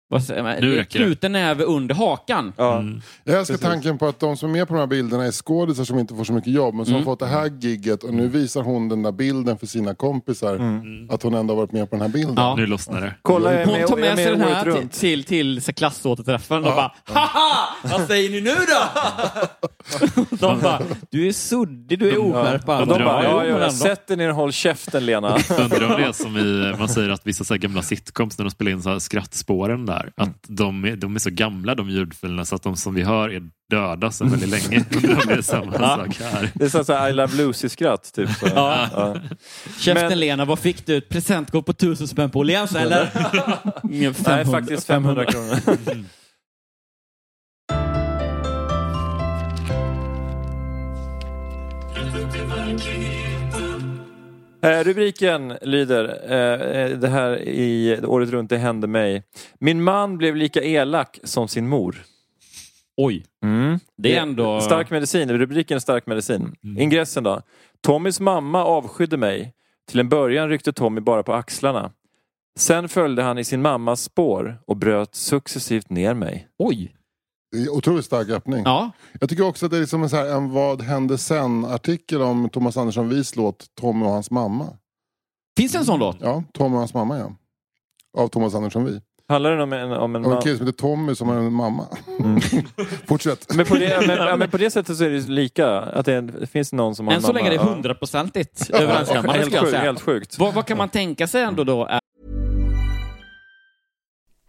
vad säger man, Nu räcker det. knuten näve under hakan. Ja. Mm. Jag älskar Precis. tanken på att de som är med på de här bilderna är skådisar som inte får så mycket jobb men som Mm. har fått det här gigget och nu visar hon den där bilden för sina kompisar. Att hon ändå har varit med på den här bilden. Ja. Nu lossnar det. Kolla, är Hon med, tar är med sig den här till, till, till så klassåterträffen och bara Haha! Vad säger ni nu då? De bara, du är suddig, du är oskärpad. Och de Undrar bara, ja, ja, sätt dig ner och håll käften Lena. Undrar om det är som i, man säger att vissa så här gamla sitcoms när de spelar in så här skrattspåren där, att de är, de är så gamla de ljudfilerna så att de som vi hör är döda sedan väldigt länge. Det är samma sak här. Det är så här I Love Lucy-skratt. Typ, så. Ja. Ja. Käften Men- Lena, vad fick du? Ett presentkort på tusen spänn på Åhléns eller? Ingen 500. Nej, faktiskt 500 kronor. rubriken lyder, eh, eh, det här i året runt, det hände mig. Min man blev lika elak som sin mor. Oj, Mm. det är ändå... Stark medicin, rubriken är stark medicin. Ingressen då. Tommys mamma avskydde mig. Till en början ryckte Tommy bara på axlarna. Sen följde han i sin mammas spår och bröt successivt ner mig. Oj. Otroligt stark öppning. Ja. Jag tycker också att det är som en, så här, en Vad hände sen-artikel om Thomas Andersson Vis låt Tommy och hans mamma. Finns det en sån låt? Ja, Tommy och hans mamma ja. Av Thomas Andersson Vi. Handlar det om en, om en Av en kille som heter Tommy som har en mamma. Fortsätt. Men på, det, men, ja, men på det sättet så är det lika. Att det, det finns någon som har Än en så mamma. länge är det Ja. hundraprocentigt överensstämmande Helt. Helt sjukt. Vad, vad kan man tänka sig ändå då?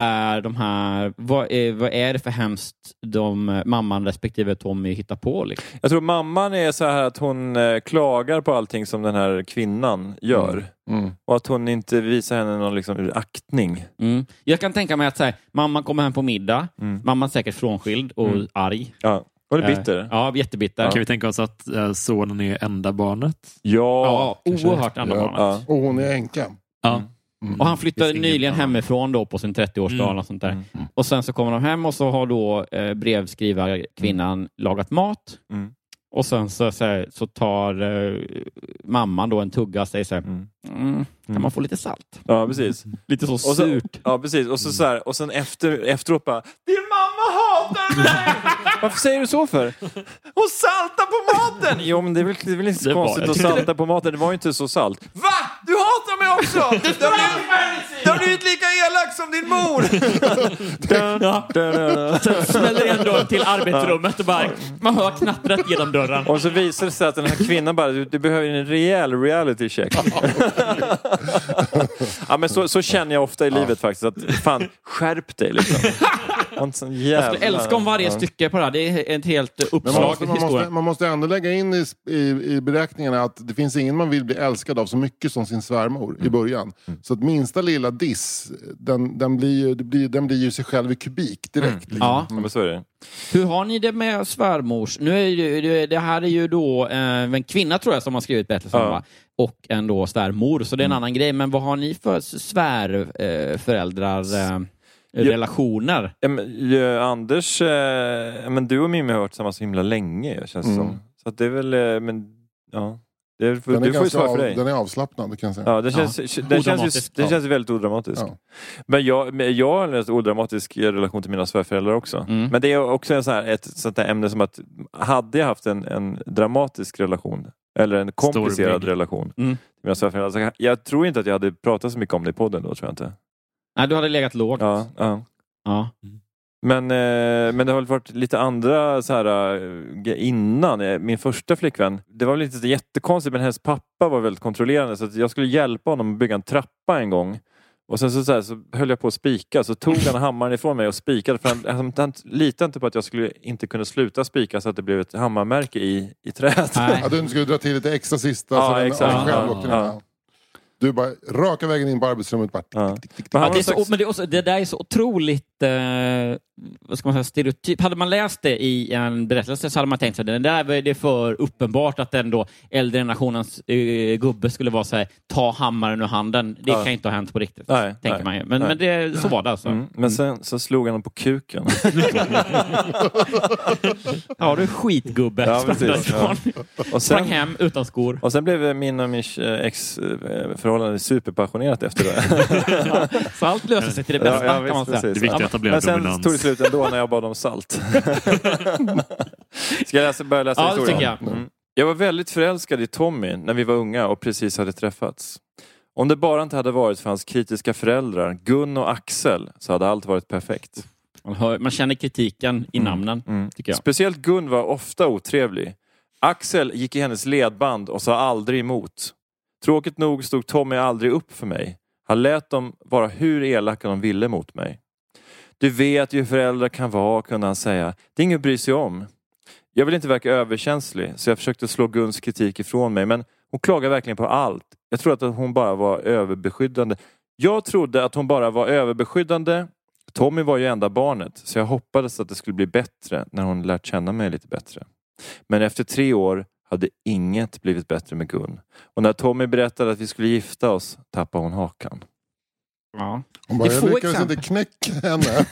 Är de här, vad är, vad är det för hemskt de, mamman respektive Tommy hittar på? Liksom? Jag tror mamman är så här att hon eh, klagar på allting som den här kvinnan gör. Mm. Och att hon inte visar henne någon liksom, aktning. Mm. Jag kan tänka mig att så här, mamman kommer hem på middag, mamman är säkert frånskild och Mm. arg. Ja. Hon är bitter. Eh, ja, jättebitter. Kan vi tänka oss att eh, sonen är enda barnet? Ja, Ja, oerhört enda Ja. barnet. Och hon är änka. Ja. Och han flyttade nyligen hemifrån då på sin 30-årsdag. Mm. Och, sånt där. och sen så kommer de hem och så har då eh, brevskrivarkvinnan lagat mat. Mm. Och sen så, så, här, så tar eh, mamman då en tugga och säger så här, Mm. mm, kan man få lite salt? Ja, precis. Lite så Och så, surt. ja, precis. Och, så, så här, och sen efter, efteråt bara Din mamma hatar mig! Varför säger du så för? Hon saltar på maten! Jo, men det är väl, det är väl inte så konstigt att salta på maten. Det var ju inte så salt. Va? Du också! Du har blivit, du har blivit lika elak som din mor! Ja. Sen smäller igen dörren till arbetsrummet och bara, man hör knattret genom dörren. Och så visar det sig att den här kvinnan bara, du, du behöver en rejäl reality check. ja, men så, så känner jag ofta i livet faktiskt. Att fan, skärp dig liksom. En sån Jag skulle älska om varje Ja. stycke på det här. Det är ett helt Men man uppslag måste, man, måste, man måste ändå lägga in i, i, i beräkningarna att det finns ingen man vill bli älskad av så mycket som sin svärmor Mm. i början. Så att minsta lilla diss, den, den, blir ju, blir, den blir ju sig själv i kubik direkt. Liksom. Ja. Ja, men så är det. Hur har ni det med svärmors? Nu är ju, det- det här är ju då eh, en kvinna tror jag som har skrivit berättelsen Ja. va? och en då svärmor, så det är en annan grej. Men vad har ni för svärföräldrar, eh, eh, relationer? Ja, men, ja, Anders, eh, ja, men du och Mimmi har varit tillsammans så himla länge känns det Mm. som. Så att det är väl, eh, men ja. Det, är- är får ju svara för av, dig. den är avslappnad kan jag säga. Ja, det känns, det känns, ju, Odramatisk. det Ja. känns väldigt odramatiskt. Ja. Men jag, jag har en odramatisk relation till mina svärföräldrar också. Mm. Men det är också en sån här, ett sånt där ämne som att hade jag haft en, en dramatisk relation eller en komplicerad relation Mm. till mina svärföräldrar. Jag tror inte att jag hade pratat så mycket om det i podden då, tror jag inte. Nej, du hade legat lågt. Ja, ja. Ja. Men, eh, men det har väl varit lite andra så här, eh, innan. Eh, Min första flickvän, det var väl inte så jättekonstigt men hennes pappa var väldigt kontrollerande så att jag skulle hjälpa honom att bygga en trappa en gång. Och sen så, så, här, så höll jag på att spika så tog han hammaren ifrån mig och spikade för han, han, han litade inte på att jag skulle inte kunna sluta spika så att det blev ett hammarmärke i, i. Nej. Ja, du skulle dra till lite extra sista Ja, så den exakt. sig själv Ja, ja. Du bara raka vägen in på arbetsrummet. Bara, Ja. tick, tick, tick, Men Ja, det, så, men det, också, det där är så otroligt eh, vad ska man säga, stereotyp. Hade man läst det i en berättelse så hade man tänkt sig den där är det för uppenbart att den då äldre generationens eh, gubbe skulle vara så här, ta hammaren ur handen. Det Ja. kan inte ha hänt på riktigt. Nej, tänker nej, man ju. Men, nej. men det, så var det alltså. Mm. Men sen så slog han honom på kuken. Ja, du är skitgubbe. Ja, sprang precis. därifrån. Och Sprang sen, hem utan skor. och sen blev min och min ex eh, förhållande är superpassionerat efter det. Så allt löser sig till det bästa Ja, ja, kan man visst, säga. precis. Det är att han blir Men sen dominans. tog det slut ändå när jag bad om salt. Ska jag läsa, börja läsa Ja, det historien? jag. Mm. Jag var väldigt förälskad i Tommy när vi var unga och precis hade träffats. Om det bara inte hade varit för hans kritiska föräldrar, Gun och Axel, så hade allt varit perfekt. Man, hör, man känner kritiken i namnen, tycker jag. Speciellt Gun var ofta otrevlig. Axel gick i hennes ledband och sa aldrig emot. Tråkigt nog stod Tommy aldrig upp för mig. Han lät dem vara hur elaka de ville mot mig. Du vet ju hur föräldrar kan vara, kunde han säga. Det är inget att bry sig om. Jag vill inte verka överkänslig, så jag försökte slå Guns kritik ifrån mig, men hon klagade verkligen på allt. Jag trodde att hon bara var överbeskyddande. Jag trodde att hon bara var överbeskyddande. Tommy var ju enda barnet, så jag hoppades att det skulle bli bättre när hon lärt känna mig lite bättre. Men efter tre år hade inget blivit bättre med Gun. Och när Tommy berättade att vi skulle gifta oss tappade hon hakan. Ja. Hon bara, jag få lyckades exempel. inte knäcka henne.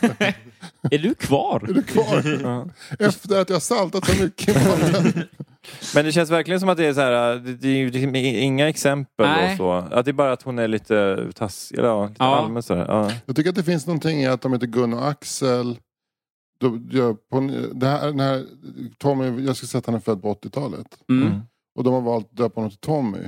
Är du kvar? Är du kvar? Efter att jag saltat så mycket. Men det känns verkligen som att det är så här, det, det är ju inga exempel Nej. och så. Att det är bara att hon är lite taskig, eller ja, lite Ja. allmänt sådär. Ja. Jag tycker att det finns någonting i att de heter Gun och Axel. Då, jag, på, det här, den här, Tommy, jag skulle säga att han är född på 80-talet. Mm. Och de har valt att döpa honom till Tommy.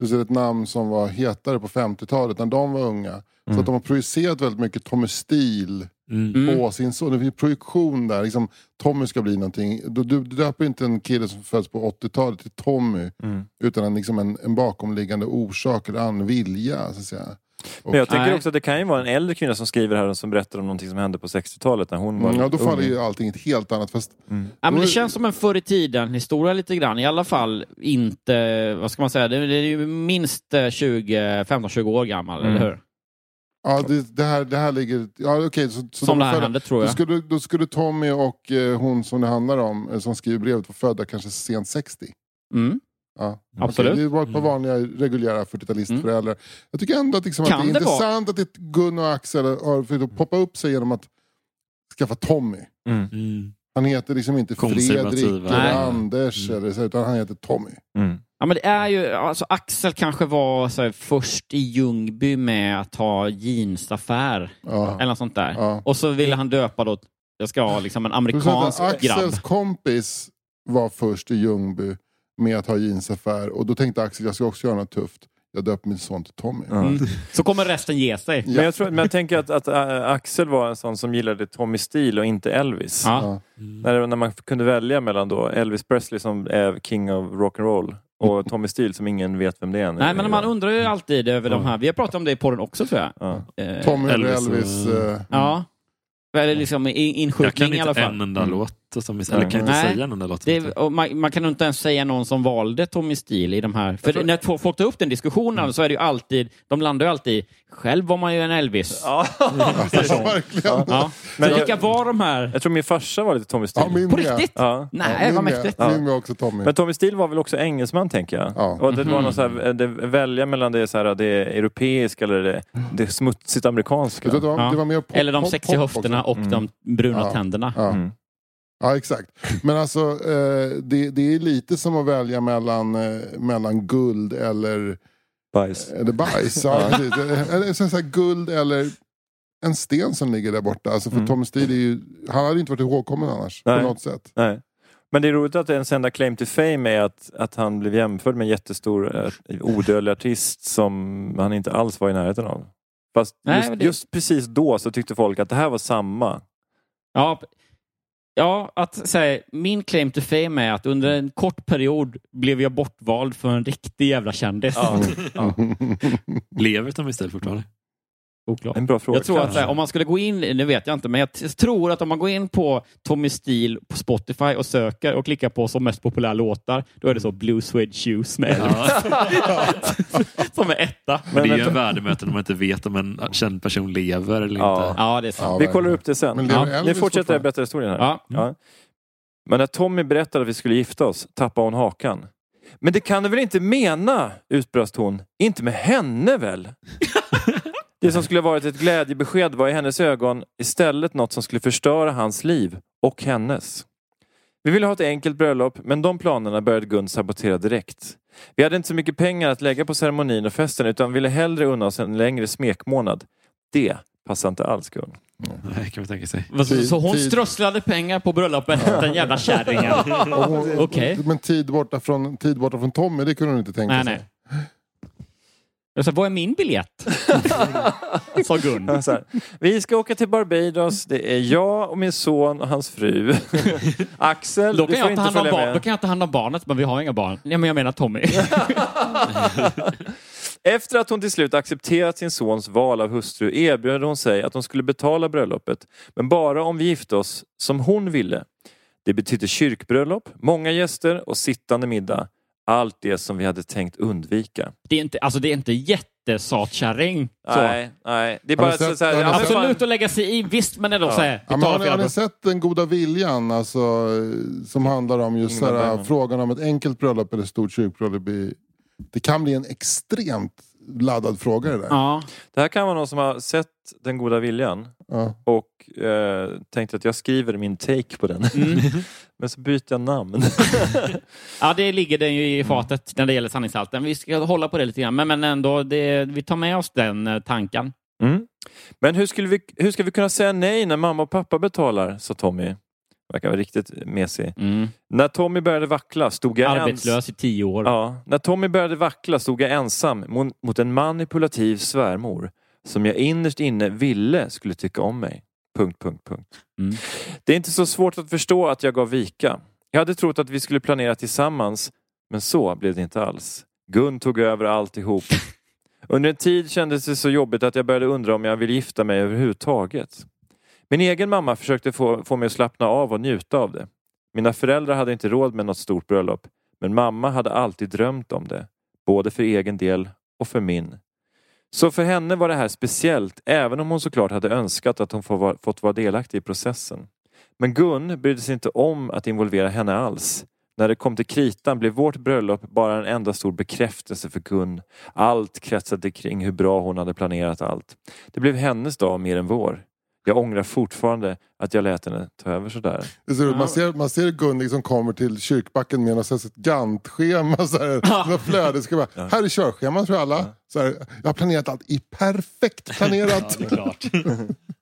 Det är ett namn som var hetare på 50-talet när de var unga. Så Mm. att de har projicerat väldigt mycket Tommy Stil Mm. på sin son. Det finns projektion där. Liksom, Tommy ska bli någonting. Du, du, du döper inte en kille som föds på 80-talet till Tommy. Mm. Utan en, liksom en, en bakomliggande orsak eller en vilja. Så att säga. Och, Men jag tänker också att det kan ju vara en äldre kvinna som skriver här och som berättar om någonting som hände på 60-talet när hon var mm, ja, då ung. faller ju allting ett helt annat. Fast, Mm. Ja, men Då det är- känns som en förr i tiden historia lite grann. I alla fall inte, vad ska man säga, det är ju minst eh, 20, 15-20 år gammal, Mm. eller hur? ja, det, det, här, det här ligger... Ja, okej, så, så Som de det här födda- hände, tror Då jag. skulle, då skulle Tommy och eh, hon som det handlar om, eh, som skriver brevet, vara födda kanske sent 60. Mm. Ja. Absolut. Okej, det var ett par vanliga reguljära 40-talistföräldrar. Jag tycker ändå att, liksom att det är det vara- intressant att det Gun och Axel har försökt poppa upp sig genom att skaffa Tommy. Mm. Mm. Han heter liksom inte. Fredrik Nej. eller Anders, eller så, utan han heter Tommy. Mm. Ja, men det är ju, alltså Axel kanske var så här, först i Ljungby med att ha jeansaffär, Ja. eller något sånt där. Ja. Och så ville han döpa då, jag ska ha liksom en amerikansk att grabb. Axels kompis var först i Ljungby med att ha jeansaffär och då tänkte Axel jag ska också göra något tufft. Jag döper min son till Tommy. Mm. Så kommer resten ge sig. Men, jag tror, men jag tänker att, att äh, Axel var en sån som gillade Tommy Steele och inte Elvis. Ja. Ja. När, när man kunde välja mellan då Elvis Presley som är king of rock'n'roll och Tommy Steele som ingen vet vem det är. Nej, men man undrar ju alltid över de här. Vi har pratat om det i podden också, tror jag. Ja. Eh, Tommy eller Elvis Elvis. eh, Ja. Eller liksom i- Jag kan inskjutning i alla inte fall. en enda Mm. Låt. Som, eller kan inte Nej. säga en enda låt. Det är, och man, man kan inte ens säga någon som valde Tommy Steele i de här. För när två- folk tar upp den diskussionen så är det ju alltid, de landar ju alltid, själv var man ju en Elvis. Ja. Ja, verkligen. Ja. Men Men jag- vilka var de här? Jag tror min farsa var lite Tommy Ja, Steele. min På med. riktigt? Ja. Nej, min vad mäktigt. Ja. Min med också Tommy. Men Tommy Steele var väl också engelsman tänker jag? Ja. Och det var något så här, det, välja mellan det, så här, det europeiska eller det, det smutsigt amerikanska. Tror det, var, Ja. det var mer pop, Eller de sexiga höfterna och de bruna Ja. tänderna. Ja. Mm. Ja, exakt. Men alltså, eh, det, det är lite som att välja mellan, eh, mellan guld eller, Bajs. eller bajs. Ja, eller så så här, guld eller en sten som ligger där borta. Alltså för Mm. Tommy Steele är ju, han hade inte varit ihågkommen annars. Nej. På något sätt. Nej. Men det är roligt att ens enda claim to fame är att, att han blev jämförd med en jättestor eh, odödlig artist som han inte alls var i närheten av. Fast Nej, just, men det- just precis då så tyckte folk att det här var samma. Ja, ja att säga, min claim to fame är att under en kort period blev jag bortvald för en riktig jävla kändis. Ja. Ja. Lever Tommy Steele fortfarande? Oklart. En bra fråga. Jag tror att kanske. så här, om man skulle gå in, nu vet jag inte, men jag tror att om man går in på Tommy Steele på Spotify och söker och klickar på som mest populära låtar, då är det så Blue Suede Shoes med Elvis. som är etta. Men det är ju en värdemöte när man inte vet om en känd person lever eller Ja. inte. Ja, det är sant. Ja, Vi kollar upp det sen. Men lever Ja. Ni fortsätter berätta historien här. Ja. Ja. Men när Tommy berättade att vi skulle gifta oss tappade hon hakan. Men det kan du väl inte mena? utbrast hon. Inte med henne väl? Det som skulle varit ett glädjebesked var i hennes ögon istället något som skulle förstöra hans liv och hennes. Vi ville ha ett enkelt bröllop, men de planerna började Gun sabotera direkt. Vi hade inte så mycket pengar att lägga på ceremonin och festen utan ville hellre unna oss en längre smekmånad. Det passade inte alls Gun. Nej, kan vi tänka sig. Så, så hon Tid- strösslade pengar på bröllopet, den jävla kärringen. Okej. Men tid borta, från, tid borta från Tommy, det kunde hon inte tänka Nej, sig. nej. Jag sa, vad är min biljett? Sa Gun. Så här, vi ska åka till Barbados. Det är jag och min son och hans fru. Axel, Då du kan, får jag ta inte hand om följa barn, med. då kan jag ta hand om barnet, men vi har inga barn. Ja, men jag menar Tommy. Efter att hon till slut accepterat sin sons val av hustru erbjöd hon sig att hon skulle betala bröllopet, men bara om vi gifte oss som hon ville. Det betydde kyrkbröllop, många gäster och sittande middag. Allt det som vi hade tänkt undvika. Det är inte, alltså, det är inte jättesatkärring. så. Nej, nej. Det är bara ni så, sett- så här, ja, men sett- Absolut att lägga sig i, visst, men ändå Ja. så här, Ja, men har, ni, har jävla- ni sett Den goda viljan? Alltså, som handlar om just så här, frågan om ett enkelt bröllop eller ett stort kyrkbröllop. Det kan bli en extremt laddad fråga det där. Ja. Det här kan vara någon som har sett Den goda viljan Ja. och eh, tänkt att jag skriver min take på den. Mm. men så byter jag namn. ja, det ligger den ju i fatet när det gäller sanningshalten. Vi ska hålla på det lite grann, men, men ändå, det, vi tar med oss den eh, tanken. Mm. Men hur, skulle vi, hur ska vi kunna säga nej när mamma och pappa betalar? sa Tommy. Verkar vara riktigt mesig. När Tommy började vackla stod jag Arbetslös i tio år. Ja, när Tommy började vackla stod jag ensam mot, mot en manipulativ svärmor som jag innerst inne ville skulle tycka om mig. Punkt, punkt, punkt. Mm. Det är inte så svårt att förstå att jag gav vika. Jag hade trott att vi skulle planera tillsammans, men så blev det inte alls. Gun tog över alltihop. Under en tid kändes det så jobbigt att jag började undra om jag ville gifta mig överhuvudtaget. Min egen mamma försökte få, få mig att slappna av och njuta av det. Mina föräldrar hade inte råd med något stort bröllop, men mamma hade alltid drömt om det. Både för egen del och för min. Så för henne var det här speciellt, även om hon såklart hade önskat att hon fått vara delaktig i processen. Men Gun brydde sig inte om att involvera henne alls. När det kom till kritan blev vårt bröllop bara en enda stor bekräftelse för Gun. Allt kretsade kring hur bra hon hade planerat allt. Det blev hennes dag mer än vår. Jag ångrar fortfarande att jag lät henne ta över sådär. Ut, man, ser, man ser Gun liksom kommer till kyrkbacken med något sånt gantschema. Så här, något flöde. Ska bara, Här är körschemat för alla. Så här, jag har planerat allt i perfekt planerat. Ha-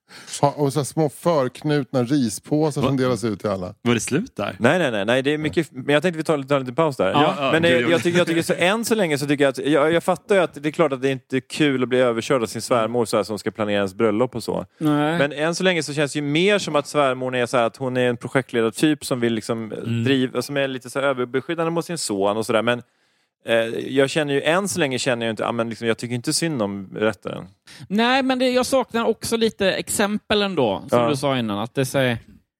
och så små förknutna rispåsar som delas ut till alla. Var det slut där? Nej, nej, nej, nej det är mycket, men jag tänkte vi tar, tar en liten paus där. Ja, ja, men eh, jag- jag, tycker, jag tycker så, än så länge så tycker jag att, jag, jag fattar ju att det är klart att det inte är kul att bli överkörd av sin svärmor så här, som ska planera ens bröllop och så. Nej. Men än så länge så känns det ju mer som att svärmor är så här att hon är en projektledartyp som vill liksom driva, som är lite så här överbeskyddande mot sin son och sådär. Men jag känner ju, än så länge känner jag inte, men liksom, jag tycker inte synd om rättaren. Nej, men det, jag saknar också lite exempel ändå, som Ja. du sa innan. Att det säger,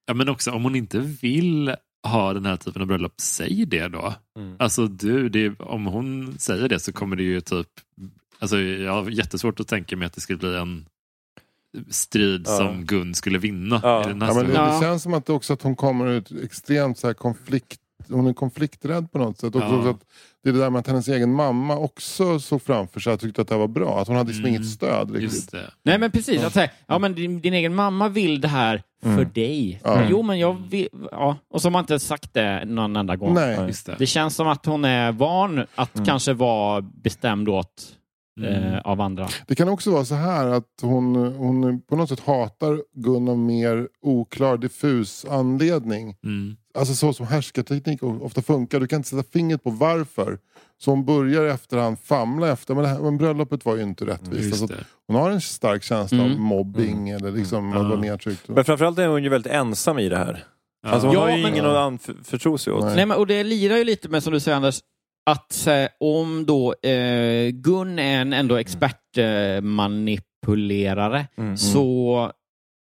Ja, men också om hon inte vill ha den här typen av bröllop, säg det då. Mm. Alltså du, det, om hon säger det så kommer det ju typ... Alltså, jag har jättesvårt att tänka mig att det skulle bli en strid Ja. som Gun skulle vinna. Ja. I den här Ja, men det, det känns som att, det också att hon kommer ut extremt så här konflikt hon är konflikträdd på något sätt. Också Ja. så att det är det där med att hennes egen mamma också såg framför sig att tyckte att det var bra. Att hon hade liksom Mm, inget stöd riktigt. Just det. Nej men precis, att säga, ja men din, din egen mamma vill det här för Mm. dig. Ja. Jo men jag vill, ja. Och så har man inte sagt det någon enda gång. Nej. Just det. Det känns som att hon är van att Mm. kanske vara bestämd åt eh, Mm. av andra. Det kan också vara så här att hon, hon på något sätt hatar Gun av mer oklar, diffus anledning. Mm. Alltså så som härskarteknik ofta funkar. Du kan inte sätta fingret på varför. Så hon börjar i efterhand famla efter. Men, det här, men bröllopet var ju inte rättvist. Alltså, hon har en stark känsla av Mm. mobbing eller liksom Mm. att vara nedtryckt. Men framförallt är hon ju väldigt ensam i det här. Ja. Alltså hon Ja, har ju men- ingen att anförtro sig åt. Nej. Nej, men, och det lirar ju lite med, som du säger Anders, att eh, om då eh, Gun är en ändå expertmanipulerare eh, Mm. så,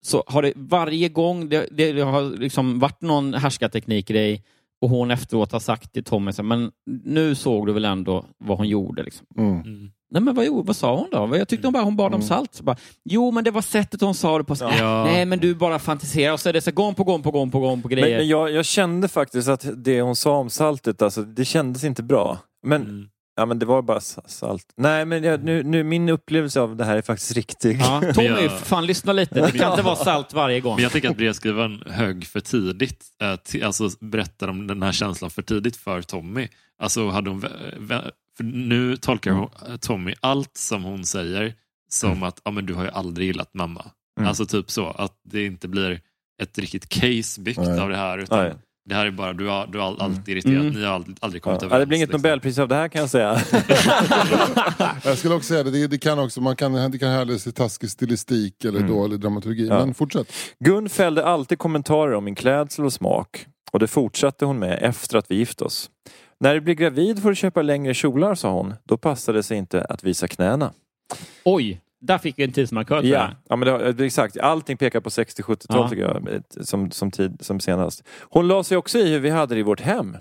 så har det varje gång det, det, det har liksom varit någon härskarteknikgrej och hon efteråt har sagt till Tommy, men nu såg du väl ändå vad hon gjorde? Liksom. Mm. Mm. Nej men vad, vad sa hon då? Jag tyckte hon bara hon bad om Mm. salt. Så bara, jo men det var sättet hon sa det på. Så, Ja. Nej men du bara fantiserar och så är det så gång på gång på gång på gång på Men, grejer. men jag, jag kände faktiskt att det hon sa om saltet, alltså, det kändes inte bra. Men Mm. Ja men det var bara sa- salt. Nej men jag, nu, nu, min upplevelse av det här är faktiskt riktig. Ja, Tommy, fan lyssna lite. Det kan inte vara salt varje gång. Men jag tänker att brevskrivaren högg för tidigt, eh, alltså berättar om den här känslan för tidigt för Tommy. Alltså hade hon, för nu tolkar hon, eh, Tommy allt som hon säger som att ja, men du har ju aldrig gillat mamma. Mm. Alltså typ så, att det inte blir ett riktigt case byggt Nej. av det här. Utan Nej. Det här är bara, du har, du har alltid irriterat, Mm. ni har aldrig, aldrig kommit Ja, överens. det blir inget liksom. Nobelpris av det här kan jag säga. Jag skulle också säga det, det, det kan också, man kan, det kan härledas till taskig stilistik eller Mm. dålig dramaturgi. Ja. Men fortsätt. Gun fällde alltid kommentarer om min klädsel och smak. Och det fortsatte hon med efter att vi gift oss. När du blir gravid får du köpa längre kjolar, sa hon. Då passade det sig inte att visa knäna. Oj, där fick vi en tidsmarkör. Ja, ja men det, exakt. Allting pekar på 60-70-tal Ja. tycker jag, som, som, tid, som senast. Hon la sig också i hur vi hade det i vårt hem.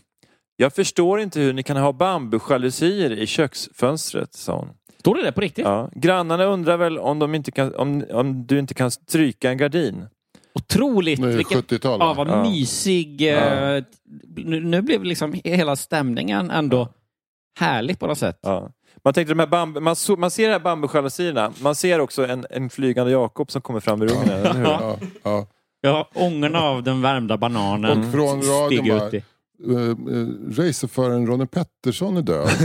Jag förstår inte hur ni kan ha bambujalusier i köksfönstret, sa hon. Står det där på riktigt? Ja. Grannarna undrar väl om, de inte kan, om, om du inte kan stryka en gardin. Otroligt. Nu är det vilken- 70-tal. Ja, va? vad Ja. mysig. Ja. eh, Nu, nu blev liksom hela stämningen ändå härlig på något sätt. Ja. Man, tänkte de här bambu, man, så, man ser de här bambujalusierna, man ser också en, en flygande Jakob som kommer fram ur ugnen. eller hur? Ja, ja. Ja, ångorna av den värmda bananen Och från radion bara, ut i. Uh, uh, racerföraren Ronny Pettersson är död.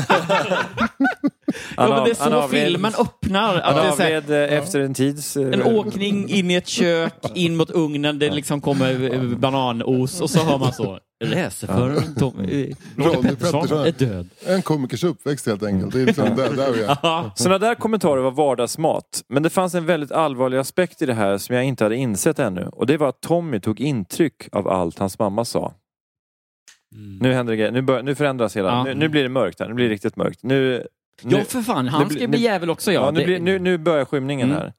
Ja, men det är han så avled- filmen öppnar. Att Han det är så här, avled eh, efter en tids... eh, en åkning in i ett kök, in mot ugnen, det liksom kommer eh, bananos och så hör man så. Läseföraren Tom, eh, Ronny Pettersson är död. En komikers uppväxt helt enkelt. Det är liksom där, där vi är. Sådana där kommentarer var vardagsmat. Men det fanns en väldigt allvarlig aspekt i det här som jag inte hade insett ännu. Och det var att Tommy tog intryck av allt hans mamma sa. Mm. Nu händer det grejer. Nu, bör, nu förändras hela... Ja. Nu, nu blir det mörkt här. Nu blir det riktigt mörkt. Nu, nu, Ja, för fan. Han nu ska bli nu- jävel också. Ja. Ja, nu, Det- blir, nu, nu börjar skymningen Mm. här.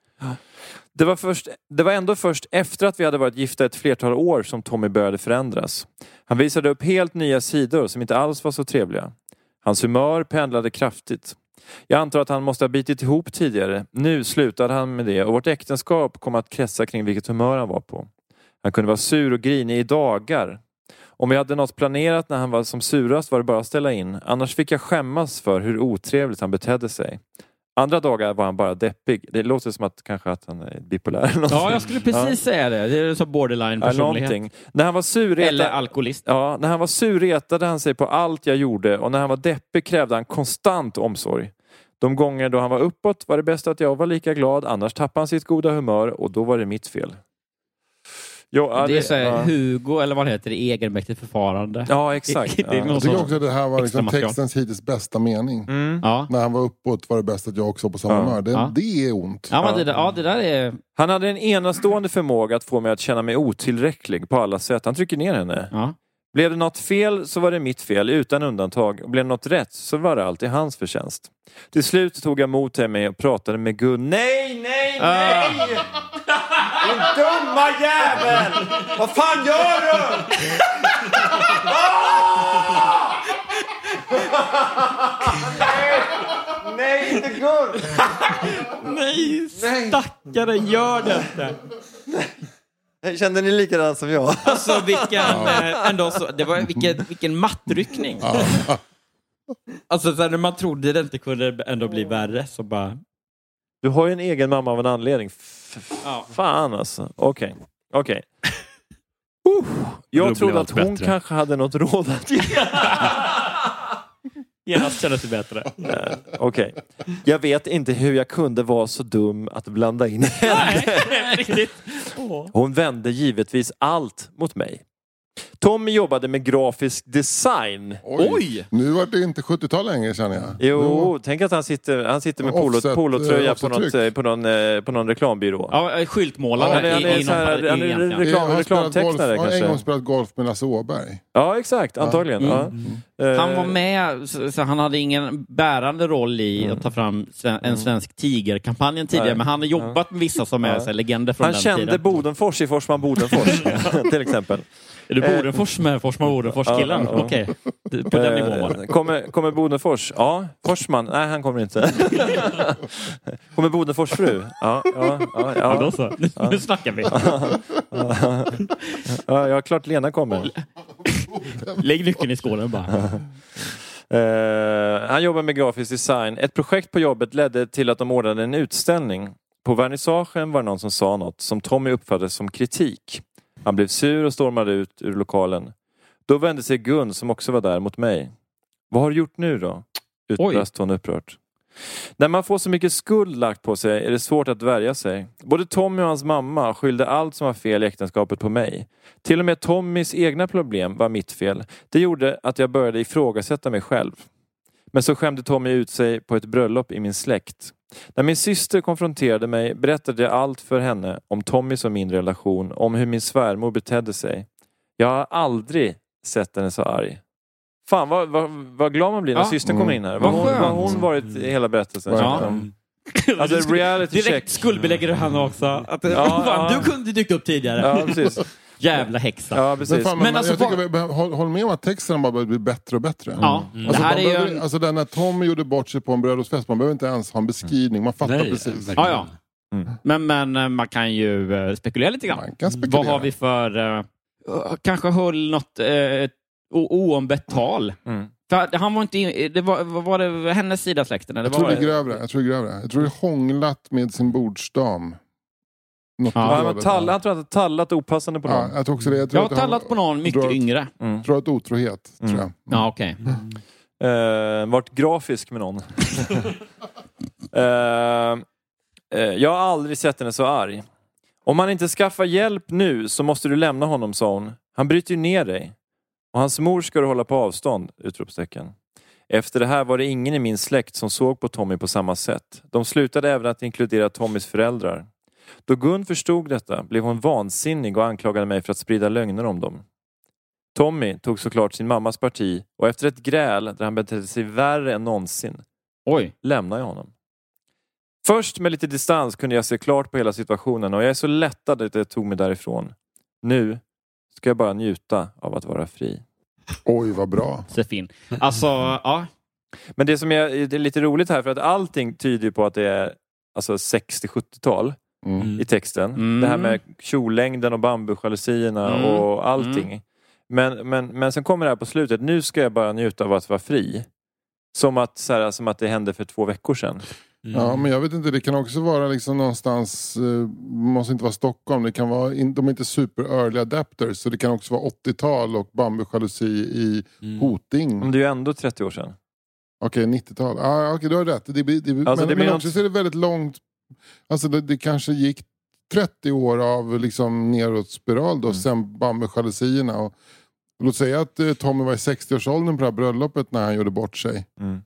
Det var, först, det var ändå först efter att vi hade varit gifta ett flertal år som Tommy började förändras. Han visade upp helt nya sidor som inte alls var så trevliga. Hans humör pendlade kraftigt. Jag antar att han måste ha bitit ihop tidigare. Nu slutade han med det och vårt äktenskap kom att kretsa kring vilket humör han var på. Han kunde vara sur och grinig i dagar. Om vi hade något planerat när han var som surast var det bara att ställa in. Annars fick jag skämmas för hur otrevligt han betedde sig. Andra dagar var han bara deppig. Det låter som att kanske att han är bipolär. Ja, jag skulle precis säga det. Det är så borderline Ja, personlighet. någonting. När han var sur retade- Eller alkoholist. Ja, när han var sur retade han sig på allt jag gjorde och när han var deppig krävde han konstant omsorg. De gånger då han var uppåt var det bäst att jag var lika glad, annars tappade han sitt goda humör och då var det mitt fel. Jo, ja, det är så här, ja. Hugo, eller vad det heter, egenmäktigt förfarande. Ja, exakt. Det, det är Ja. Jag tycker också att det här var liksom textens hittills bästa mening. Mm. Ja. När han var uppåt var det bäst att jag också var på samma Ja. humör. Det, Ja. det är ont. Ja, men det ja, det där är... Han hade en enastående förmåga att få mig att känna mig otillräcklig på alla sätt. Han trycker ner henne. Blev det något fel så var det mitt fel utan undantag. Och blev det något rätt så var det alltid hans förtjänst. Till slut tog jag till mig och pratade med Gun. Nej, nej, nej! Din dumma jävel! Vad fan gör du? Ah! nej, nej, inte Gun! Nej, stackare, gör det inte! Kände ni likadant som jag? Alltså vilken, eh, ändå så, det var, vilken, vilken mattryckning. Alltså så här, när man trodde det inte kunde ändå bli värre så bara... Du har ju en egen mamma av en anledning. F- Ja. Fan alltså. Okej. Okej. Uh, Då jag trodde att hon bättre. kanske hade något råd att ge. Genast kändes det bättre. Eh, Okej. Jag vet inte hur jag kunde vara så dum att blanda in henne. Nej, riktigt. Åh. Hon vände givetvis allt mot mig. Tommy jobbade med grafisk design. Oj! Nu var det inte 70-tal längre känner jag. Jo, tänk att han sitter, han sitter med polo, Offset, polotröja eh, på, något, eh, på, någon, eh, på någon reklambyrå. Ja, eh, skyltmålare Ja, han är- han är i, så här- han är reklam- han spelat golf, reklamtecknare har en kanske. gång spelat golf med Lasse Åberg. Ja, exakt. Antagligen. Mm. Ja. Eh, Han var med, så, han hade ingen bärande roll i att ta fram en svensk tigerkampanjen tidigare, Nej. men han har jobbat med vissa som är Ja. så här, legender från Han den kände tiden. Bodenfors i Forsman Bodenfors, till exempel. Är du Bodenfors med Forsman Bodenfors-killen? Ja, ja. Okej, Det- på den nivån var det. Eh, Kommer, kommer Bodenfors? Ja. Forsman? Nej, han kommer inte. kommer Bodenfors fru? Ja, ja, ja. Ja, då så. Nu, nu snackar vi. ja, ja, klart Lena kommer. Lägg nyckeln i skålen bara. Eh, han jobbar med grafisk design. Ett projekt på jobbet ledde till att de ordnade en utställning. På vernissagen var det någon som sa något som Tommy uppfattade som kritik. Han blev sur och stormade ut ur lokalen. Då vände sig Gun, som också var där, mot mig. Vad har du gjort nu då? Utbrast hon upprört. När man får så mycket skuld lagt på sig är det svårt att värja sig. Både Tommy och hans mamma skyllde allt som var fel i äktenskapet på mig. Till och med Tommys egna problem var mitt fel. Det gjorde att jag började ifrågasätta mig själv. Men så skämde Tommy ut sig på ett bröllop i min släkt. När min syster konfronterade mig berättade jag allt för henne om Tommys och min relation, om hur min svärmor betedde sig. Jag har aldrig sett henne så arg. Fan vad, vad, vad glad man blir när Ja. systern kommer in här. Vad Vad hon, vad hon varit i hela berättelsen. Ja. Alltså reality check. Direkt skuldbelägger du henne också. Att, Ja, fan. Du kunde dykt upp tidigare. Ja, precis. Jävla häxa. Ja, Men, precis. fan, Men men alltså, jag tycker, vi- håll, håll med om att texten bara börjar bli bättre och bättre. Ja, Alltså, det här är ju behöver, en... alltså den när Tommy gjorde bort sig på en bröllopsfest, man behöver inte ens ha en beskrivning, man fattar Nej, precis. Ja, ja. Mm. Men, men eh, man kan ju eh, spekulera lite grann. Man kan spekulera. Vad har vi för... eh, kanske höll något uh, oombett tal. Mm. För han var inte... in- Det var, var det hennes sida släkten? Eller Jag tror var det är grövre. Jag tror det är grövre. Jag tror det är hånglat med sin bordsdam. Något Ja, men tall, han tror att han tallat opassande på någon. Ja, jag tror också det. Jag tror Jag har att tallat på någon mycket drar- yngre. Mm. Drar ett otrohet, Mm. tror jag. Ja, okej. Eh, varit grafisk med någon. Eh, eh, jag har aldrig sett henne så arg. Om han inte skaffar hjälp nu så måste du lämna honom, sa hon. Han bryter ju ner dig. Och hans mor ska du hålla på avstånd! Utropstecken. Efter det här var det ingen i min släkt som såg på Tommy på samma sätt. De slutade även att inkludera Tommys föräldrar. Då Gun förstod detta blev hon vansinnig och anklagade mig för att sprida lögner om dem. Tommy tog såklart sin mammas parti och efter ett gräl där han betedde sig värre än någonsin Oj. lämnade jag honom. Först med lite distans kunde jag se klart på hela situationen och jag är så lättad att jag tog mig därifrån. Nu ska jag bara njuta av att vara fri. Oj, vad bra. Sefin. Alltså, ja. Men det som är, det är lite roligt här för att allting tyder ju på att det är alltså 60-70-tal Mm. i texten. Mm. Det här med kjollängden och bambujalusierna Mm. och allting. Men, men, men sen kommer det här på slutet. Nu ska jag bara njuta av att vara fri. Som att, så här, som att det hände för två veckor sedan. Ja, men jag vet inte, det kan också vara liksom någonstans, eh, måste inte vara Stockholm, det kan vara, in, de är inte super early adapters, så det kan också vara 80-tal och bambujalusi i Hoting. Men det är ju ändå 30 år sedan. Okej, 90-tal. Ah, Okej, du har rätt. Det det, blir- Alltså, men det men något- också så är det väldigt långt, alltså det, det kanske gick 30 år av liksom neråt spiral då, Mm. sen bambujalusierna. Och, låt säga att eh, Tommy var i 60-årsåldern på det här bröllopet när han gjorde bort sig. Mm.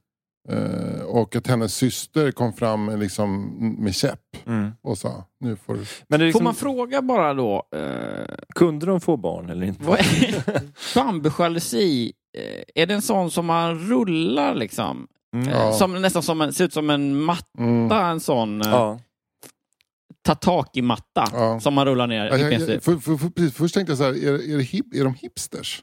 Eh, och att hennes syster kom fram med, liksom, med käpp Mm. och sa nu får du... Men liksom, Får man fråga bara då, eh, kunde de få barn eller inte? bambujalusi? Eh, är det en sån som man rullar liksom? Mm. Ja. Som, nästan som en, ser ut som en matta, Mm. en sån eh, Ja. tataki-matta Ja. som man rullar ner Ja, jag, jag, för, för, för, först tänkte jag så här, är, är, det hip, är de hipsters?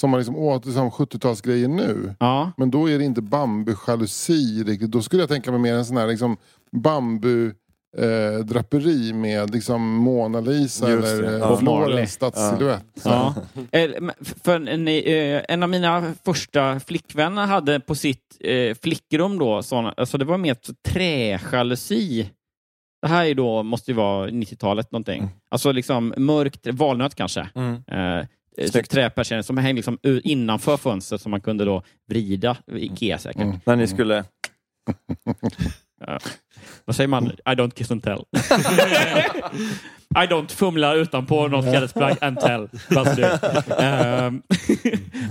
Som har liksom åt liksom 70-talsgrejer nu. Men då är det inte bambujalusi riktigt. Då skulle jag tänka mig mer en sån här liksom bambu eh, draperi med liksom Mona Lisa Just eller eh, ja. Florens stadssilhuett. Ja. Eh, För ni, eh, en av mina första flickvänner hade på sitt eh, flickrum då, såna, alltså det var mer träjalusi. Det här är då, måste ju vara 90-talet någonting. Alltså liksom mörkt, valnöt kanske. Mm. Eh, träpersienner som hängde liksom innanför fönstret som man kunde då vrida. Ikea säkert. Mm. När ni skulle... Vad säger man? I don't kiss and tell. I don't fumla utanpå något klädesplagg and tell. Ehm,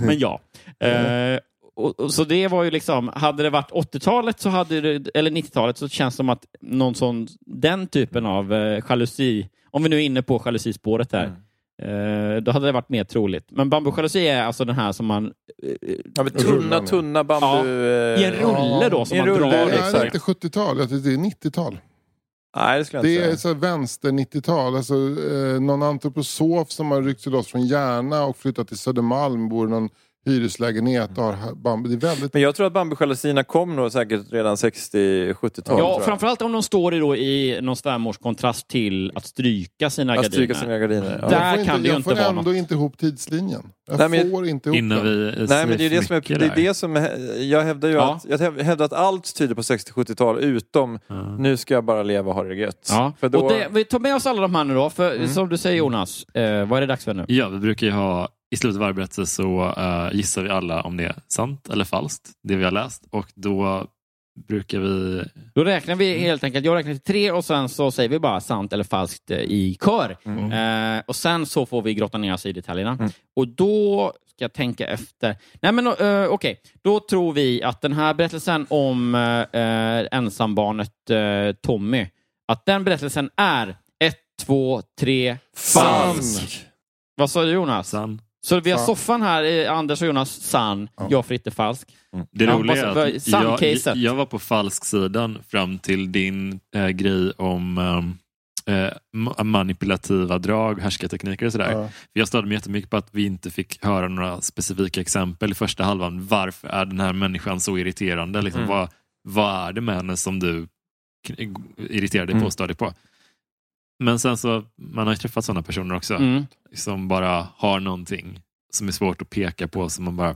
Men ja. Eh, och, och, så det var ju liksom, hade det varit 80-talet så hade det, eller 90-talet så känns det som att någon sån, den typen av eh, jalusi, om vi nu är inne på jalusispåret här, eh, då hade det varit mer troligt. Men bambujalusi är alltså den här som man... eh, Ja, men tunna, Rullar tunna bambu... Ja, I en eh, rulle då som man rulle, drar. Det är inte 70-tal, jag tycker det är 90-tal. Nej, det Det är så vänster 90-tal. Alltså, eh, någon antroposof som har ryckt sig loss från Järna och flyttat till Södermalm. Bor någon hyreslägenhet och har bambu. Det är väldigt... Men jag tror att bambujalusierna kom nog säkert redan 60-70-tal. Ja, framförallt om de står i, då, i någon svärmors kontrast till att stryka sina Att gardiner. stryka sina gardiner. Ja. Där jag får kan det ju jag inte får vara ändå något. inte ihop tidslinjen. Jag Nej, men- får inte ihop Innan den. vi Nej men det är det som är, det är, det som jag hävdar ju Ja. att, jag hävdar att allt tyder på 60-70-tal utom nu ska jag bara leva och ha det gött. Ja. För då, Och det, vi tar med oss alla de här nu då, för Mm. som du säger Jonas, eh, vad är det dags för nu? Ja, vi brukar ju ha i slutet av varje berättelse så eh, gissar vi alla om det är sant eller falskt, det vi har läst. Och då brukar vi... Då räknar vi helt enkelt, jag räknar till tre och sen så säger vi bara sant eller falskt eh, i kör. Eh, och sen så får vi grotta ner oss i detaljerna. Och då ska jag tänka efter. Nej men uh, okej, då tror vi att den här berättelsen om eh, eh, ensambarnet eh, Tommy, att den berättelsen är ett, två, tre, falsk. Vad sa du Jonas? Sann. Så vi har Sann. soffan här, Anders och Jonas, sann, jag Fritte falsk. Det Ja, roliga är att jag, jag var på falsk sidan fram till din eh, grej om ma- manipulativa drag, härskartekniker och sådär. Ja. För jag störde mig jättemycket på att vi inte fick höra några specifika exempel i första halvan. Varför är den här människan så irriterande? Liksom, Mm. vad, vad är det med henne som du irriterar dig på Mm. och stör dig på? Men sen så, man har ju träffat sådana personer också Mm. som bara har någonting som är svårt att peka på som man bara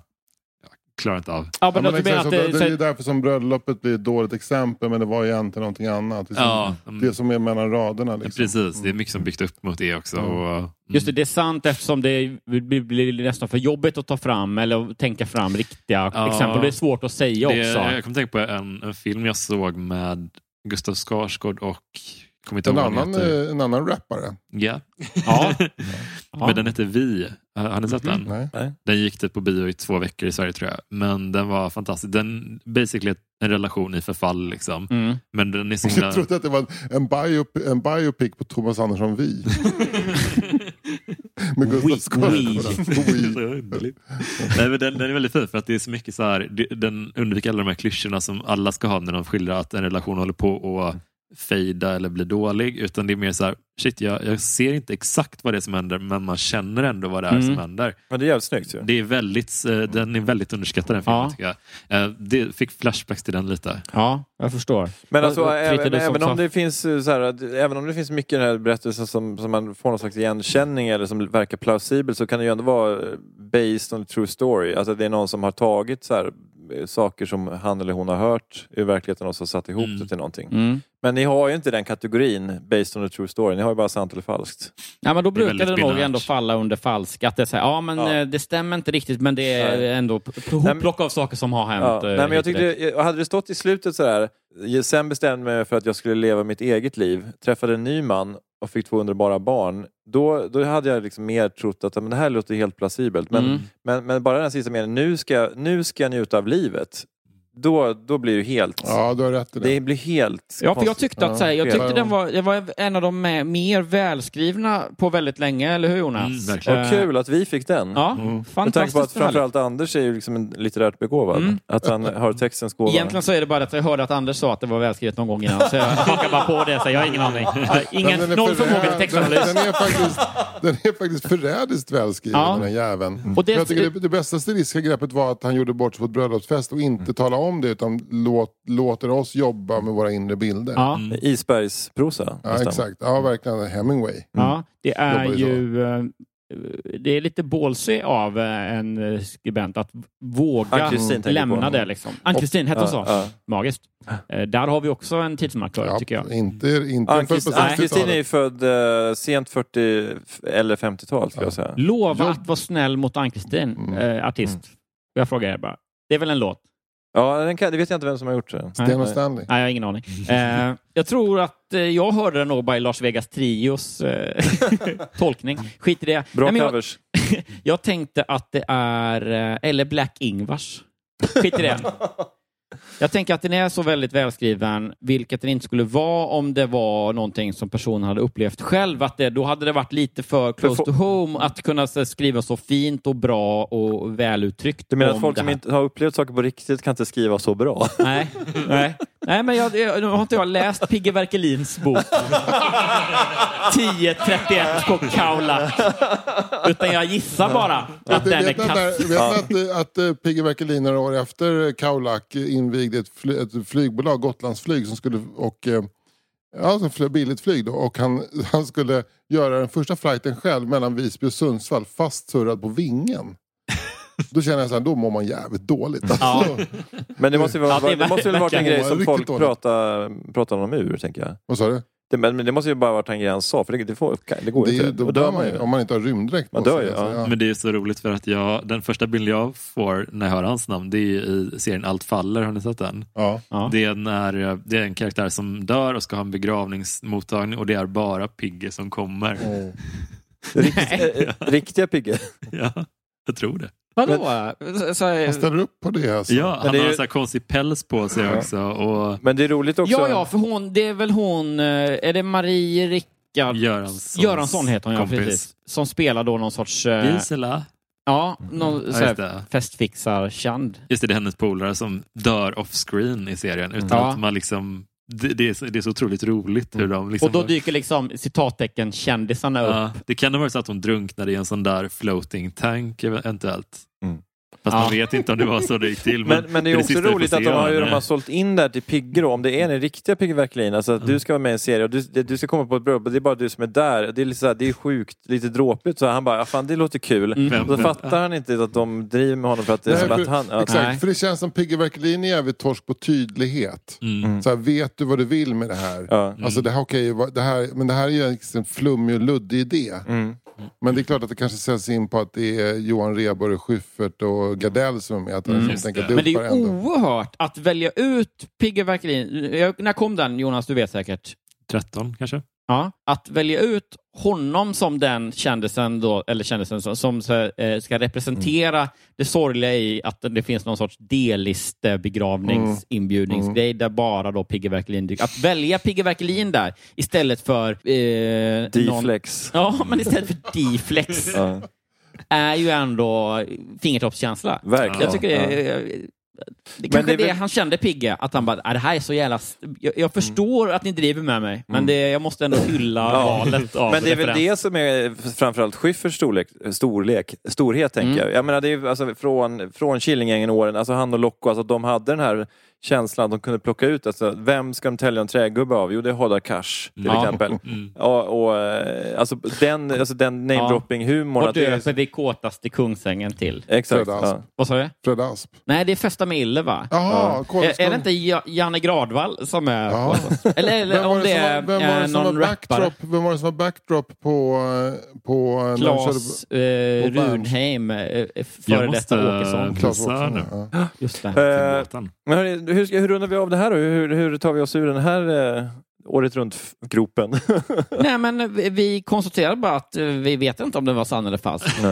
ja, klarar inte av. Ja, Ja, men men du menar exakt, att det, det, det är därför som bröllopet blir ett dåligt exempel men det var egentligen någonting annat. Det, som, Ja, mm. det som är mellan raderna. Liksom. Precis, det är mycket som byggt upp mot det också. Mm. Och, mm. Just det, det är sant eftersom det blir, nästan för jobbigt att ta fram eller att tänka fram riktiga Ja. exempel. Det är svårt att säga det, också. Jag kommer tänka på en, en film jag såg med Gustav Skarsgård och kommer inte En, annan, eh, en annan rappare. Ja. Ja. Men den heter Vi. Har ni sett den? Nej. Nej. Den gick typ på bio i två veckor i Sverige tror jag. Men den var fantastisk. Den basically en relation i förfall liksom. Mm. Men den är så himla... Jag trodde att det var en, biop, en biopic på Thomas Andersson Vi. Med Gustav Oui, Skarsgård. Oui. Nej, men den, den är väldigt fin för att det är så mycket så här, den undviker alla de här klyschorna som alla ska ha när de skildrar att en relation håller på att fejda eller bli dålig. Utan det är mer så här, shit jag, jag ser inte exakt vad det är som händer men man känner ändå vad det är Mm. som händer. Men det är jävligt snyggt ju. Det är väldigt, eh, den är väldigt underskattad den filmen Ja. tycker jag. Eh, Det fick flashbacks till den lite. Ja, jag förstår. Men alltså, även, även, om det finns, eh, så här, även om det finns mycket i den här berättelsen som, som man får någon slags igenkänning eller som verkar plausibel så kan det ju ändå vara based on a true story. Alltså det är någon som har tagit så här, saker som han eller hon har hört i verkligheten och så satt ihop Mm. det till någonting. Mm. Men ni har ju inte den kategorin based on a true story. Ni har ju bara sant eller falskt. Ja, men då Det brukar väldigt det nog binärt. ändå falla under falsk. Att det, är så här, ja, men Ja. eh, det stämmer inte riktigt, men det är Nej. ändå hopplock av saker som har hänt. Ja. eh, Nej, men jag tyckte, hade det stått i slutet så här. "Jag Sen bestämde jag mig för att jag skulle leva mitt eget liv. Träffade en ny man och fick två underbara barn. Då, då hade jag liksom mer trott att men det här låter helt plausibelt. Men, Mm. men, men bara den här sista meningen, nu ska, jag- nu ska jag njuta av livet. Då, då blir det helt... Ja, du har rätt i det. Det blir helt... Ja, för jag tyckte att så här, jag tyckte den var, det var en av de mer välskrivna på väldigt länge, eller hur Jonas? Mm. Vad kul att vi fick den. Ja, Mm. Med tanke fantastiskt på att framförallt Anders är ju liksom en litterärt begåvad. Mm. Att han har textens gåva. Egentligen så är det bara att jag hörde att Anders sa att det var välskrivet någon gång innan, så jag hakar bara på det. Så jag har ingen aning. Ingen, Den noll förmåga till textanalys. den, är faktiskt, den är faktiskt förrädiskt välskriven Ja. den jäveln. Och det- jag tycker det, det bästa stilistiska greppet var att han gjorde bort sig på ett bröllopsfest och inte talade om det utan låt, låter oss jobba med våra inre bilder. Ja, Isbergsprosa. Ja, nästan. exakt. Ja, verkligen. Hemingway. ja, det är Jobbar ju ju... eh, Det är lite ballsy av eh, en eh, skribent att våga Ann-Kristin tänker lämna det. Liksom. Ann-Kristin, hette hon så? Ja. Magiskt. Eh, Där har vi också en tidsmarkör, Ja, tycker jag. Inte, inte Ann-Kristin född på Ann-Kristin är ju 60-talet. född eh, sent 40 eller 50-tal skulle jag säga. Lova att vara snäll mot Ann-Kristin, Mm. eh, artist. Jag frågar er bara. Det är väl en låt? Ja, den kan, det vet jag inte vem som har gjort det. Sten och. Stanley. Nej, jag har ingen aning. Eh, jag tror att eh, jag hörde den nog i Las Vegas Trios eh, tolkning. Skit i det. Bra Nej, men jag, covers. jag tänkte att det är... eh, Eller Black Ingvars. Skit i det. Jag tänker att den är så väldigt välskriven, vilket den inte skulle vara om det var någonting som personen hade upplevt själv. Att det, då hade det varit lite för close få- to home att kunna skriva så fint och bra och väluttryckt Du menar om att folk som inte har upplevt saker på riktigt kan inte skriva så bra? Nej, nej. Nej, men jag, jag, har inte jag läst Pigge Werkelins bok 1031 på Kaula. Utan jag gissar bara att Vet, den är kass. vet ni att, att, att Pigge Werkelin några år efter Kaulak invigde ett, fly, ett flygbolag, Gotlandsflyg, som skulle, och, eh, flög billigt flyg då, och han, han skulle göra den första flighten själv mellan Visby och Sundsvall fastsurrad på vingen. Då känner jag så här, då mår man jävligt dåligt. Alltså. Men det måste, väl varit en grej som folk pratar, pratar honom ur, tänker jag. Vad sa du? Det, men men det måste ju bara varit en grej han sa, för det, det, får, det går Det ju inte. då Då dör man ju, om man inte har rymddräkt Man på dör sig. ju, alltså, ja. Men det är så roligt för att jag, den första bilden jag får när jag hör hans namn det är i serien Allt faller, har ni sett den? Ja. Ja. Det, är när, det är en karaktär som dör och ska ha en begravningsmottagning och det är bara Pigge som kommer. Rikt, eh, riktiga Pigge. Ja, jag tror det. Vadå? Så, så, Han ställer upp på det alltså. Ja, han det är har ju- en sån här konstig päls på sig också. Och Men det är roligt också. ja, ja, för hon, det är väl hon, eh, är det Marie Rickard Göranssons Göransson heter hon, ja, precis. Som spelar då någon sorts... eh, Gisela. Ja, någon Ja, så här just det. festfixar-känd. Just det, det är hennes polare som dör off-screen i serien. Utan Ja. att man liksom, det, det, är, så- det är så otroligt roligt hur de... Liksom, Och då dyker liksom citattecken kändisarna upp. ja, det kan ha varit så att hon drunknade i en sån där floating tank eventuellt. Mm. Fast Ja. man vet inte om det var så det gick till. Men, men det är också vi får roligt att de har, ju, de har sålt in det här till Pigge då, om det är den riktiga Pigge Werkelin, alltså att du ska vara med i en serie och du, det- du ska komma på ett bröllop och det är bara du som är där. Det är, lite så här, det är sjukt, lite dråpligt. Så han bara, fan det låter kul. Mm. Och då fattar han inte att de driver med honom för att det är Nej, som för, att han... Att, exakt, Nej. för det känns som Pigge Werkelin är jävligt torsk på tydlighet. Mm. Så här, vet du vad du vill med det här? ja. Alltså det här, vad- det här, men det här är ju en flummig och luddig idé. Mm. Men det är klart att det kanske säljs in på att det är Johan Rheborg, Schyffert och Gardell som är. Att Mm. helt enkelt Men det är ändå. oerhört att välja ut Pigge Werkelin. Jag- När kom den, Jonas? Du vet säkert. 13 kanske? Ja, att välja ut honom som den kändisen, då, eller kändisen som, som så, eh, ska representera det sorgliga i att det finns någon sorts D-liste begravningsinbjudningsgrej där bara då Pigge Werkelin dyker Att välja Pigge Werkelin där istället för... Eh, någon, D-flex. ja, men istället för D-flex. Är ju ändå fingertoppskänsla. Verkligen. Jag tycker det är... Det kanske det det, väl- han kände Pigge, att han bara, "Ah, det här är så jävla... Jag, jag förstår att ni driver med mig, men det, jag måste ändå hylla Ja. valet av Men det är väl det som är framförallt Schyfferts storlek, storlek, storhet tänker Mm. jag. Jag menar det är alltså från, från Killinggängen-åren, alltså han och Locko, alltså de hade den här känslan att de kunde plocka ut, alltså, vem ska de tälja en trägubbe av? Jo det är Hadar Cars till Ja. exempel. Mm. Ja, och, eh, alltså den, alltså den namedropping-humorn. Det är- döper vi kåtaste Kungsängen till? Exakt. Fred Asp. Ja. Vad sa du? Fred Asp. Nej, det är Fästa med Ille, va? Jaha, kolla, Är, är det inte Ja- Janne Gradvall som är Ja. Eller, eller om det som var- är vem var det eh, som var någon rappare? backdrop, Vem var det som var backdrop på... eh, på körde- eh. Runheim, före detta Åkesson. Visa Åkesson, ja. Just det. Men hörni, hur, ska, hur rundar vi av det här då? Hur, hur tar vi oss ur den här eh, året runt-gropen? Nej, men vi- konstaterar bara att eh, vi vet inte om det var sann eller falsk. Eh,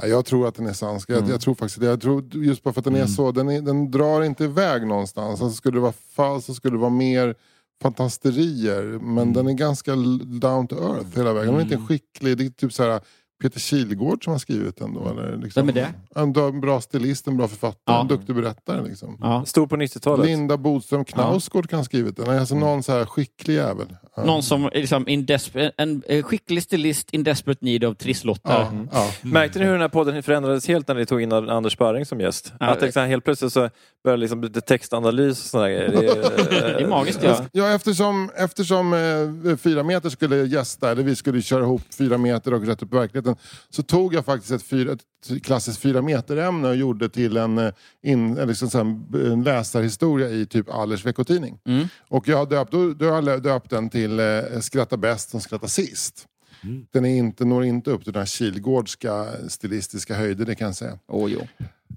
Ja, Jag tror att den är sann. Jag, jag tror faktiskt det. Jag tror just bara för att den är så. Den, är, den drar inte iväg någonstans. Alltså skulle det vara falskt så skulle det vara mer fantasterier. Men den är ganska down to earth hela vägen. Den är inte en skicklig. Det är typ så här Peter Kilgård som har skrivit den då. Eller liksom, Vem är det? En, bra- en bra stilist, en bra författare, Ja. en duktig berättare. Liksom. ja. Stor på 90-talet. Linda Bodström Knausgård kan ha skrivit den. Alltså någon så här skicklig jävel. Ja. Någon som är liksom in desper- en skicklig stilist in desperate need of trisslottar. Ja, ja. Märkte ni hur den här podden förändrades helt när ni tog in Anders Sparring som gäst? Ja. att här, helt plötsligt så började liksom lite textanalys och sådana grejer. Det, är- Det är magiskt, ja. Ja, eftersom, eftersom eh, fyra meter skulle gästa, eller vi skulle köra ihop fyra meter och rätt upp i verkligheten, så tog jag faktiskt ett, fyra, ett klassiskt fyra meter ämne och gjorde till en, eh, in, liksom så här, en läsarhistoria i typ Allers veckotidning. Mm. Och jag har döpt, då, då har jag döpt den till eh, Skratta bäst som skrattar sist. Den är inte, når inte upp till den här Kilgårdska stilistiska höjder, det kan jag säga. Oh, jo.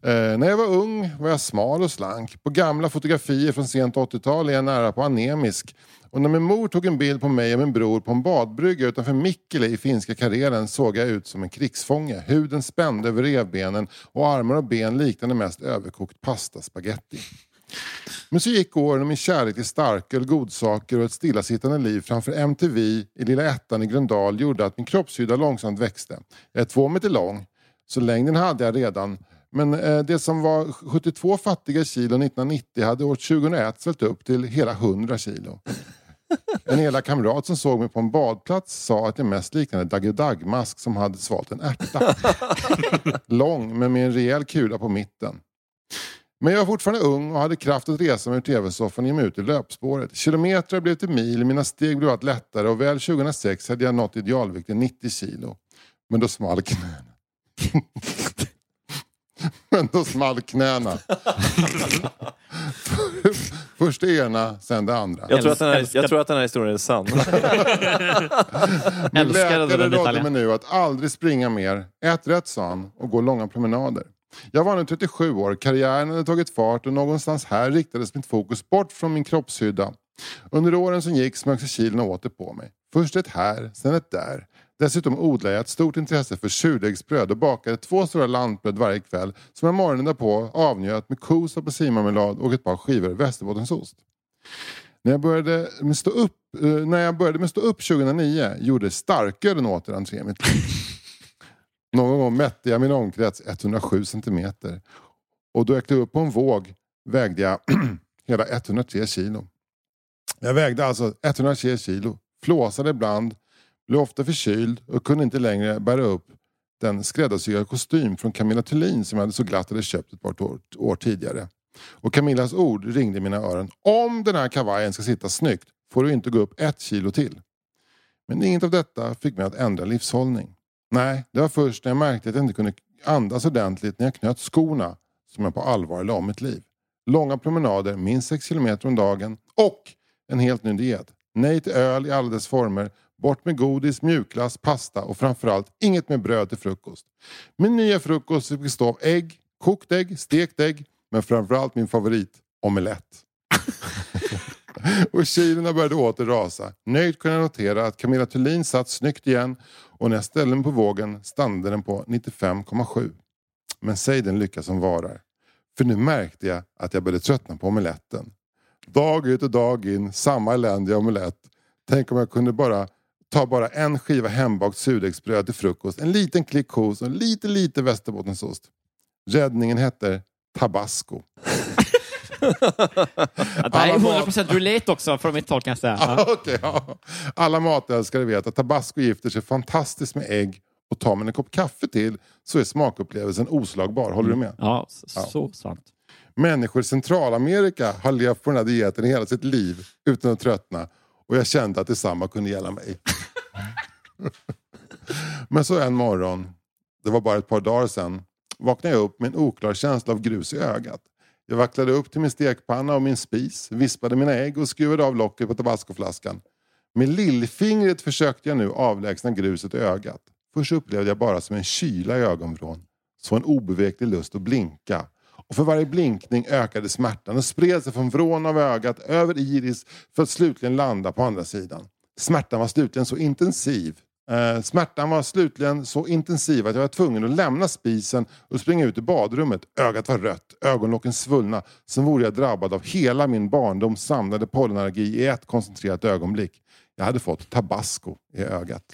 Eh, när jag var ung var jag smal och slank. På gamla fotografier från sent 80-tal är jag nära på anemisk. Och när min mor tog en bild på mig och min bror på en badbrygga utanför Mikkele i finska Karelen såg jag ut som en krigsfånge. Huden spände över revbenen och armar och ben liknande mest överkokt pastaspagetti. Men så gick åren och min kärlek till starköl, godsaker och ett stillasittande liv framför MTV i lilla ettan i Gröndal gjorde att min kroppshydda långsamt växte. Jag är två meter lång, så längden hade jag redan. Men eh, det som var 72 fattiga kilo 1990 hade år 2001 svällt upp till hela 100 kilo. En elak kamrat som såg mig på en badplats sa att jag mest liknade Dagge Dagmask som hade svalt en ärta. Lång men med en rejäl kula på mitten. Men jag var fortfarande ung och hade kraft att resa mig ur tv-soffan och ge mig ut i löpspåret. Kilometrar blev till mil, mina steg blev allt lättare och väl 2006 hade jag nått idealvikten 90 kilo. Men då small knäna. Men då small knäna. Först det ena, sen det andra. Jag tror, att den här, jag tror att den här historien är sann. Min läkare rådde mig nu att aldrig springa mer. Ät rätt sa han och gå långa promenader. Jag var nu 37 år, karriären hade tagit fart och någonstans här riktades mitt fokus bort från min kroppshydda. Under åren som gick smög sig kilona åter på mig. Först ett här, sen ett där. Dessutom odlade jag ett stort intresse för surdegsbröd och bakade två stora lantbröd varje kväll som jag morgonen därpå avnjöt med kos apelsinmarmelad och ett par skivor västerbottensost. När jag började med stå upp, eh, när jag började med stå upp 2009 gjorde starkölen åter entré i mitt liv. Någon gång mätte jag min omkrets 107 centimeter. Och då jag klev upp på en våg vägde jag hela 103 kilo. Jag vägde alltså 103 kilo, flåsade ibland, blev ofta förkyld och kunde inte längre bära upp den skräddarsydda kostym från Camilla Thulin som jag hade så glatt hade köpt ett par år, år tidigare. Och Camillas ord ringde i mina öron. Om den här kavajen ska sitta snyggt får du inte gå upp ett kilo till. Men inget av detta fick mig att ändra livshållning. Nej, det var först när jag märkte att jag inte kunde andas ordentligt när jag knöt skorna som jag på allvar la om mitt liv. Långa promenader, minst 6 kilometer om dagen och en helt ny diet. Nej till öl i alla dess former, bort med godis, mjukglass, pasta och framförallt inget med bröd till frukost. Min nya frukost består av ägg, kokt ägg, stekt ägg, men framförallt min favorit, omelett. och kilorna började åter rasa. Nöjt kunde jag notera att Camilla Thulin satt snyggt igen och när jag ställde mig på vågen stannade den på 95,7. Men säg den lycka som varar. För nu märkte jag att jag började tröttna på omeletten. Dag ut och dag in, samma eländiga omelett. Tänk om jag kunde bara ta bara en skiva hembakt surdegsbröd till frukost, en liten klick kos och lite lite västerbottensost. Räddningen hette tabasco. Ja, det här är 100% relate också från mitt håll kan jag säga. Ja. Okej, ja. Alla matälskare vet att tabasco gifter sig fantastiskt med ägg och tar man en kopp kaffe till så är smakupplevelsen oslagbar. Håller du med? Ja, så, sant. Människor i Centralamerika har levt på den här dieten hela sitt liv utan att tröttna. Och jag kände att detsamma kunde gälla mig. Men så en morgon, det var bara ett par dagar sedan, vaknade jag upp med en oklar känsla av grus i ögat. Jag vacklade upp till min stekpanna och min spis, vispade mina ägg och skruvade av locket på tabascoflaskan. Med lillfingret försökte jag nu avlägsna gruset i ögat. Först upplevde jag bara som en kyla i ögonvrån. Så en obeveklig lust att blinka. Och för varje blinkning ökade smärtan och spred sig från vrån av ögat över iris för att slutligen landa på andra sidan. Smärtan var slutligen så intensiv Eh, smärtan var slutligen så intensiv att jag var tvungen att lämna spisen och springa ut i badrummet. Ögat var rött, ögonlocken svullna. Som vore jag drabbad av hela min barndoms samlade pollenallergi i ett koncentrerat ögonblick. Jag hade fått tabasco i ögat.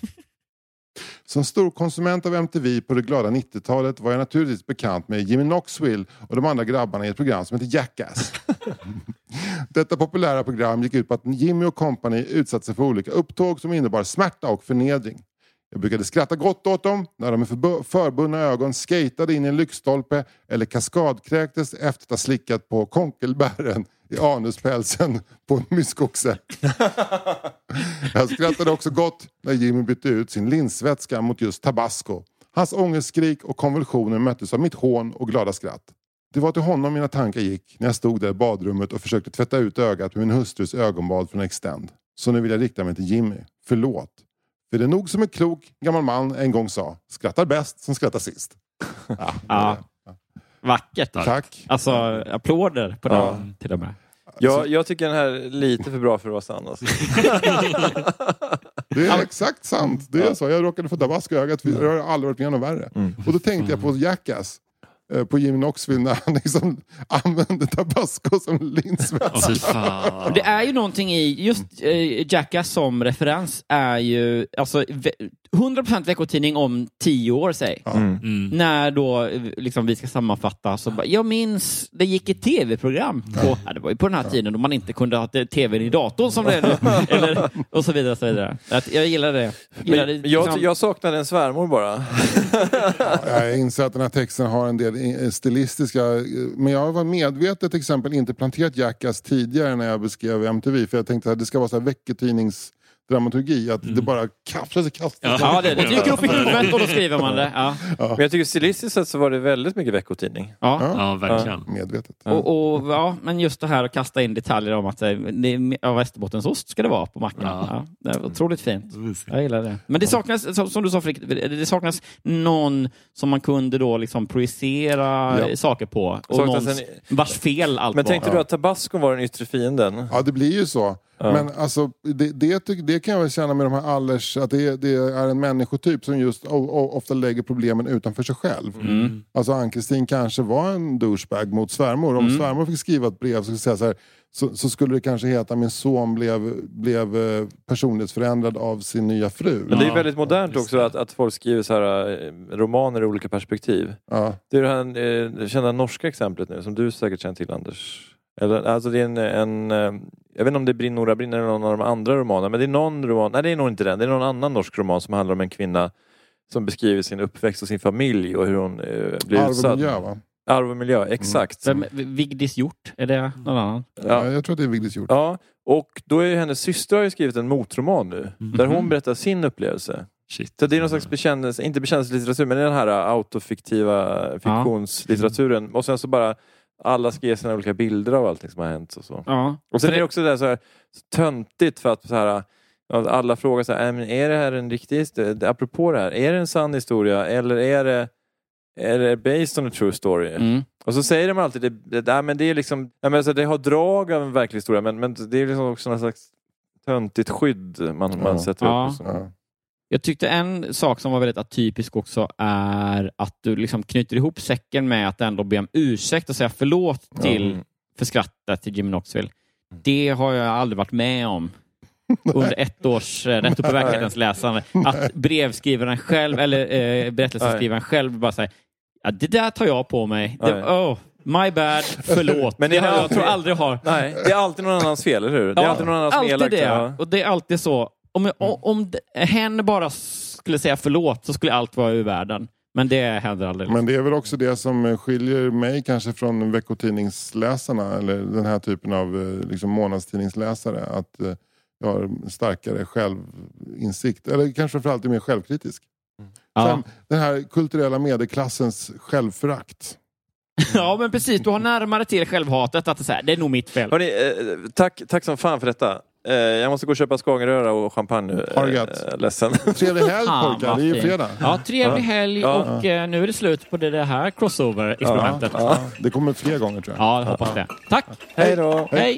Som stor konsument av MTV på det glada 90-talet var jag naturligtvis bekant med Jimmy Knoxville och de andra grabbarna i ett program som heter Jackass. Detta populära program gick ut på att Jimmy och company utsatte sig för olika upptåg som innebar smärta och förnedring. Jag brukade skratta gott åt dem när de med förbu- förbundna ögon skatade in i en lyktstolpe eller kaskadkräktes efter att ha slickat på konkelbären i anuspälsen på en myskoxe. Jag skrattade också gott när Jimmy bytte ut sin linsvätska mot just tabasco. Hans ångestskrik och konvulsioner möttes av mitt hån och glada skratt. Det var till honom mina tankar gick när jag stod där i badrummet och försökte tvätta ut ögat med min hustrus ögonbad från Extend. Så nu vill jag rikta mig till Jimmy. Förlåt. För det är nog som en klok gammal man en gång sa. Skrattar bäst som skrattar sist. Ja, Ja. Vackert. Tack. Alltså, applåder på Ja. den till och med. Jag, jag tycker den här är lite för bra för vara sann. Alltså. Det är exakt sant. Det är så. Jag råkade få tabasco i ögat. Jag har aldrig varit med om något värre. Och då tänkte jag på Jackass. eh, På Jimmy Knoxville när han liksom använde tabasco som linsvätska. Det är ju någonting i, just eh, Jackass som referens är ju, alltså, 100% veckotidning om tio år, säg. Mm. När då eh, liksom, vi ska sammanfatta. Så bara, jag minns, det gick ett tv-program. På, ja, det var ju på den här tiden då man inte kunde ha tv i datorn som det är nu. Eller, och så vidare. Så vidare. Att jag gillar det. Gillar det Men jag, liksom- jag saknade en svärmor bara. Jag inser att den här texten har en del i- stilistiska... Men jag var medvetet till exempel inte planterat Jackass tidigare när jag beskrev MTV. För jag tänkte att det ska vara så här veckotidningsdramaturgi. Att det bara kastas och kastas. Ja, det, det dyker upp i huvudet och då skriver man det. Ja. Men jag tycker stilistiskt sett så var det väldigt mycket veckotidning. Ja. Ja, verkligen. Medvetet. Och, och, ja, men just det här att kasta in detaljer om att eh, det är, ja, Västerbottensost ska det vara på mackan. Ja. Ja. det är otroligt fint. Jag gillar det. Men det saknas, som du sa Fredrik, det saknas någon som man kunde då liksom projicera Ja. saker på. Och Saknas någon en- vars fel allt Men var. tänkte du att tabascon var den yttre fienden? Ja, det blir ju så. Ja. Men alltså, det, det, det kan jag väl känna med de här allers, att det, det är en människotyp som just o, o, ofta lägger problemen utanför sig själv. Mm. Alltså Ann-Kristin kanske var en douchebag mot svärmor. Om Mm. svärmor fick skriva ett brev så, säga så, här, så, så skulle det kanske heta min son blev, blev eh, personlighetsförändrad av sin nya fru. Men det är Ja, väldigt modernt just också att, att folk skriver så här, eh, romaner i olika perspektiv. Ja. Det är det här eh, kända norska exemplet nu som du säkert känner till Anders. Eller, alltså det är en, en, eh, jag vet inte om det är Brinn Nora Brinn eller någon av de andra romanerna men det är någon roman, nej det är nog inte den, det är någon annan norsk roman som handlar om en kvinna som beskriver sin uppväxt och sin familj och hur hon eh, blir Arv och utsatt. miljö va? Arv och miljö, exakt. Vem, Vigdis Hjort? Är det någon annan? Ja. Ja. jag tror att det är Vigdis gjort. Ja, och då är ju hennes syster har ju skrivit en motroman nu där hon berättar sin upplevelse. Shit. Så det är någon slags bekännelse, inte bekännelselitteratur men det är den här autofiktiva fiktionslitteraturen. Och sen så bara alla ska ge sina olika bilder av allting som har hänt och så. Ja. Och sen är det också där så här, så töntigt för att så här, alla frågar så här, "Äh, men är det här en riktig historia? Apropå det här, är det en sann historia eller är det, är det based on a true story? Mm. Och så säger de alltid, det, det, där, men det är liksom, ja, men alltså, det har drag av en verklig historia men, men det är liksom också någon slags töntigt skydd man, man sätter Ja. upp. och så. Ja. Jag tyckte en sak som var väldigt atypisk också är att du liksom knyter ihop säcken med att ändå be om ursäkt och säga förlåt till Mm. för skrattet till Jimmy Knoxville. Det har jag aldrig varit med om under ett års eh, Rätt upp i verklighetens läsande. Att brevskrivaren själv, eller eh, berättelseskrivaren själv bara säger ja, det där tar jag på mig. Det, oh, my bad, förlåt. Men det det har jag alltid- tror aldrig har. Nej, det är alltid någon annans fel, eller hur? Det är Ja, alltid någon annan som är alltid det. Ja. Och det är alltid så. Om, jag, om, om hen bara skulle säga förlåt så skulle allt vara ur världen. Men det händer aldrig. Men det är väl också det som skiljer mig kanske från veckotidningsläsarna eller den här typen av eh, liksom, månadstidningsläsare. Att eh, jag har starkare självinsikt, eller kanske framförallt är mer självkritisk. ja. Sen, den här kulturella medelklassens självförakt. ja, men precis. Du har närmare till självhatet att det är, så här, det är nog mitt fel. Hörrni, eh, tack, tack som fan för detta. Eh, jag måste gå och köpa skagenröra och champagne nu. Ha det gött. Eh, ledsen. Trevlig helg pojkar, det är ju fredag. Ja, trevlig helg Ja. och eh, nu är det slut på det, här crossover-experimentet. Ja, Ja, det kommer fler gånger tror jag. jag hoppas det. Tack! Hej då! Hej!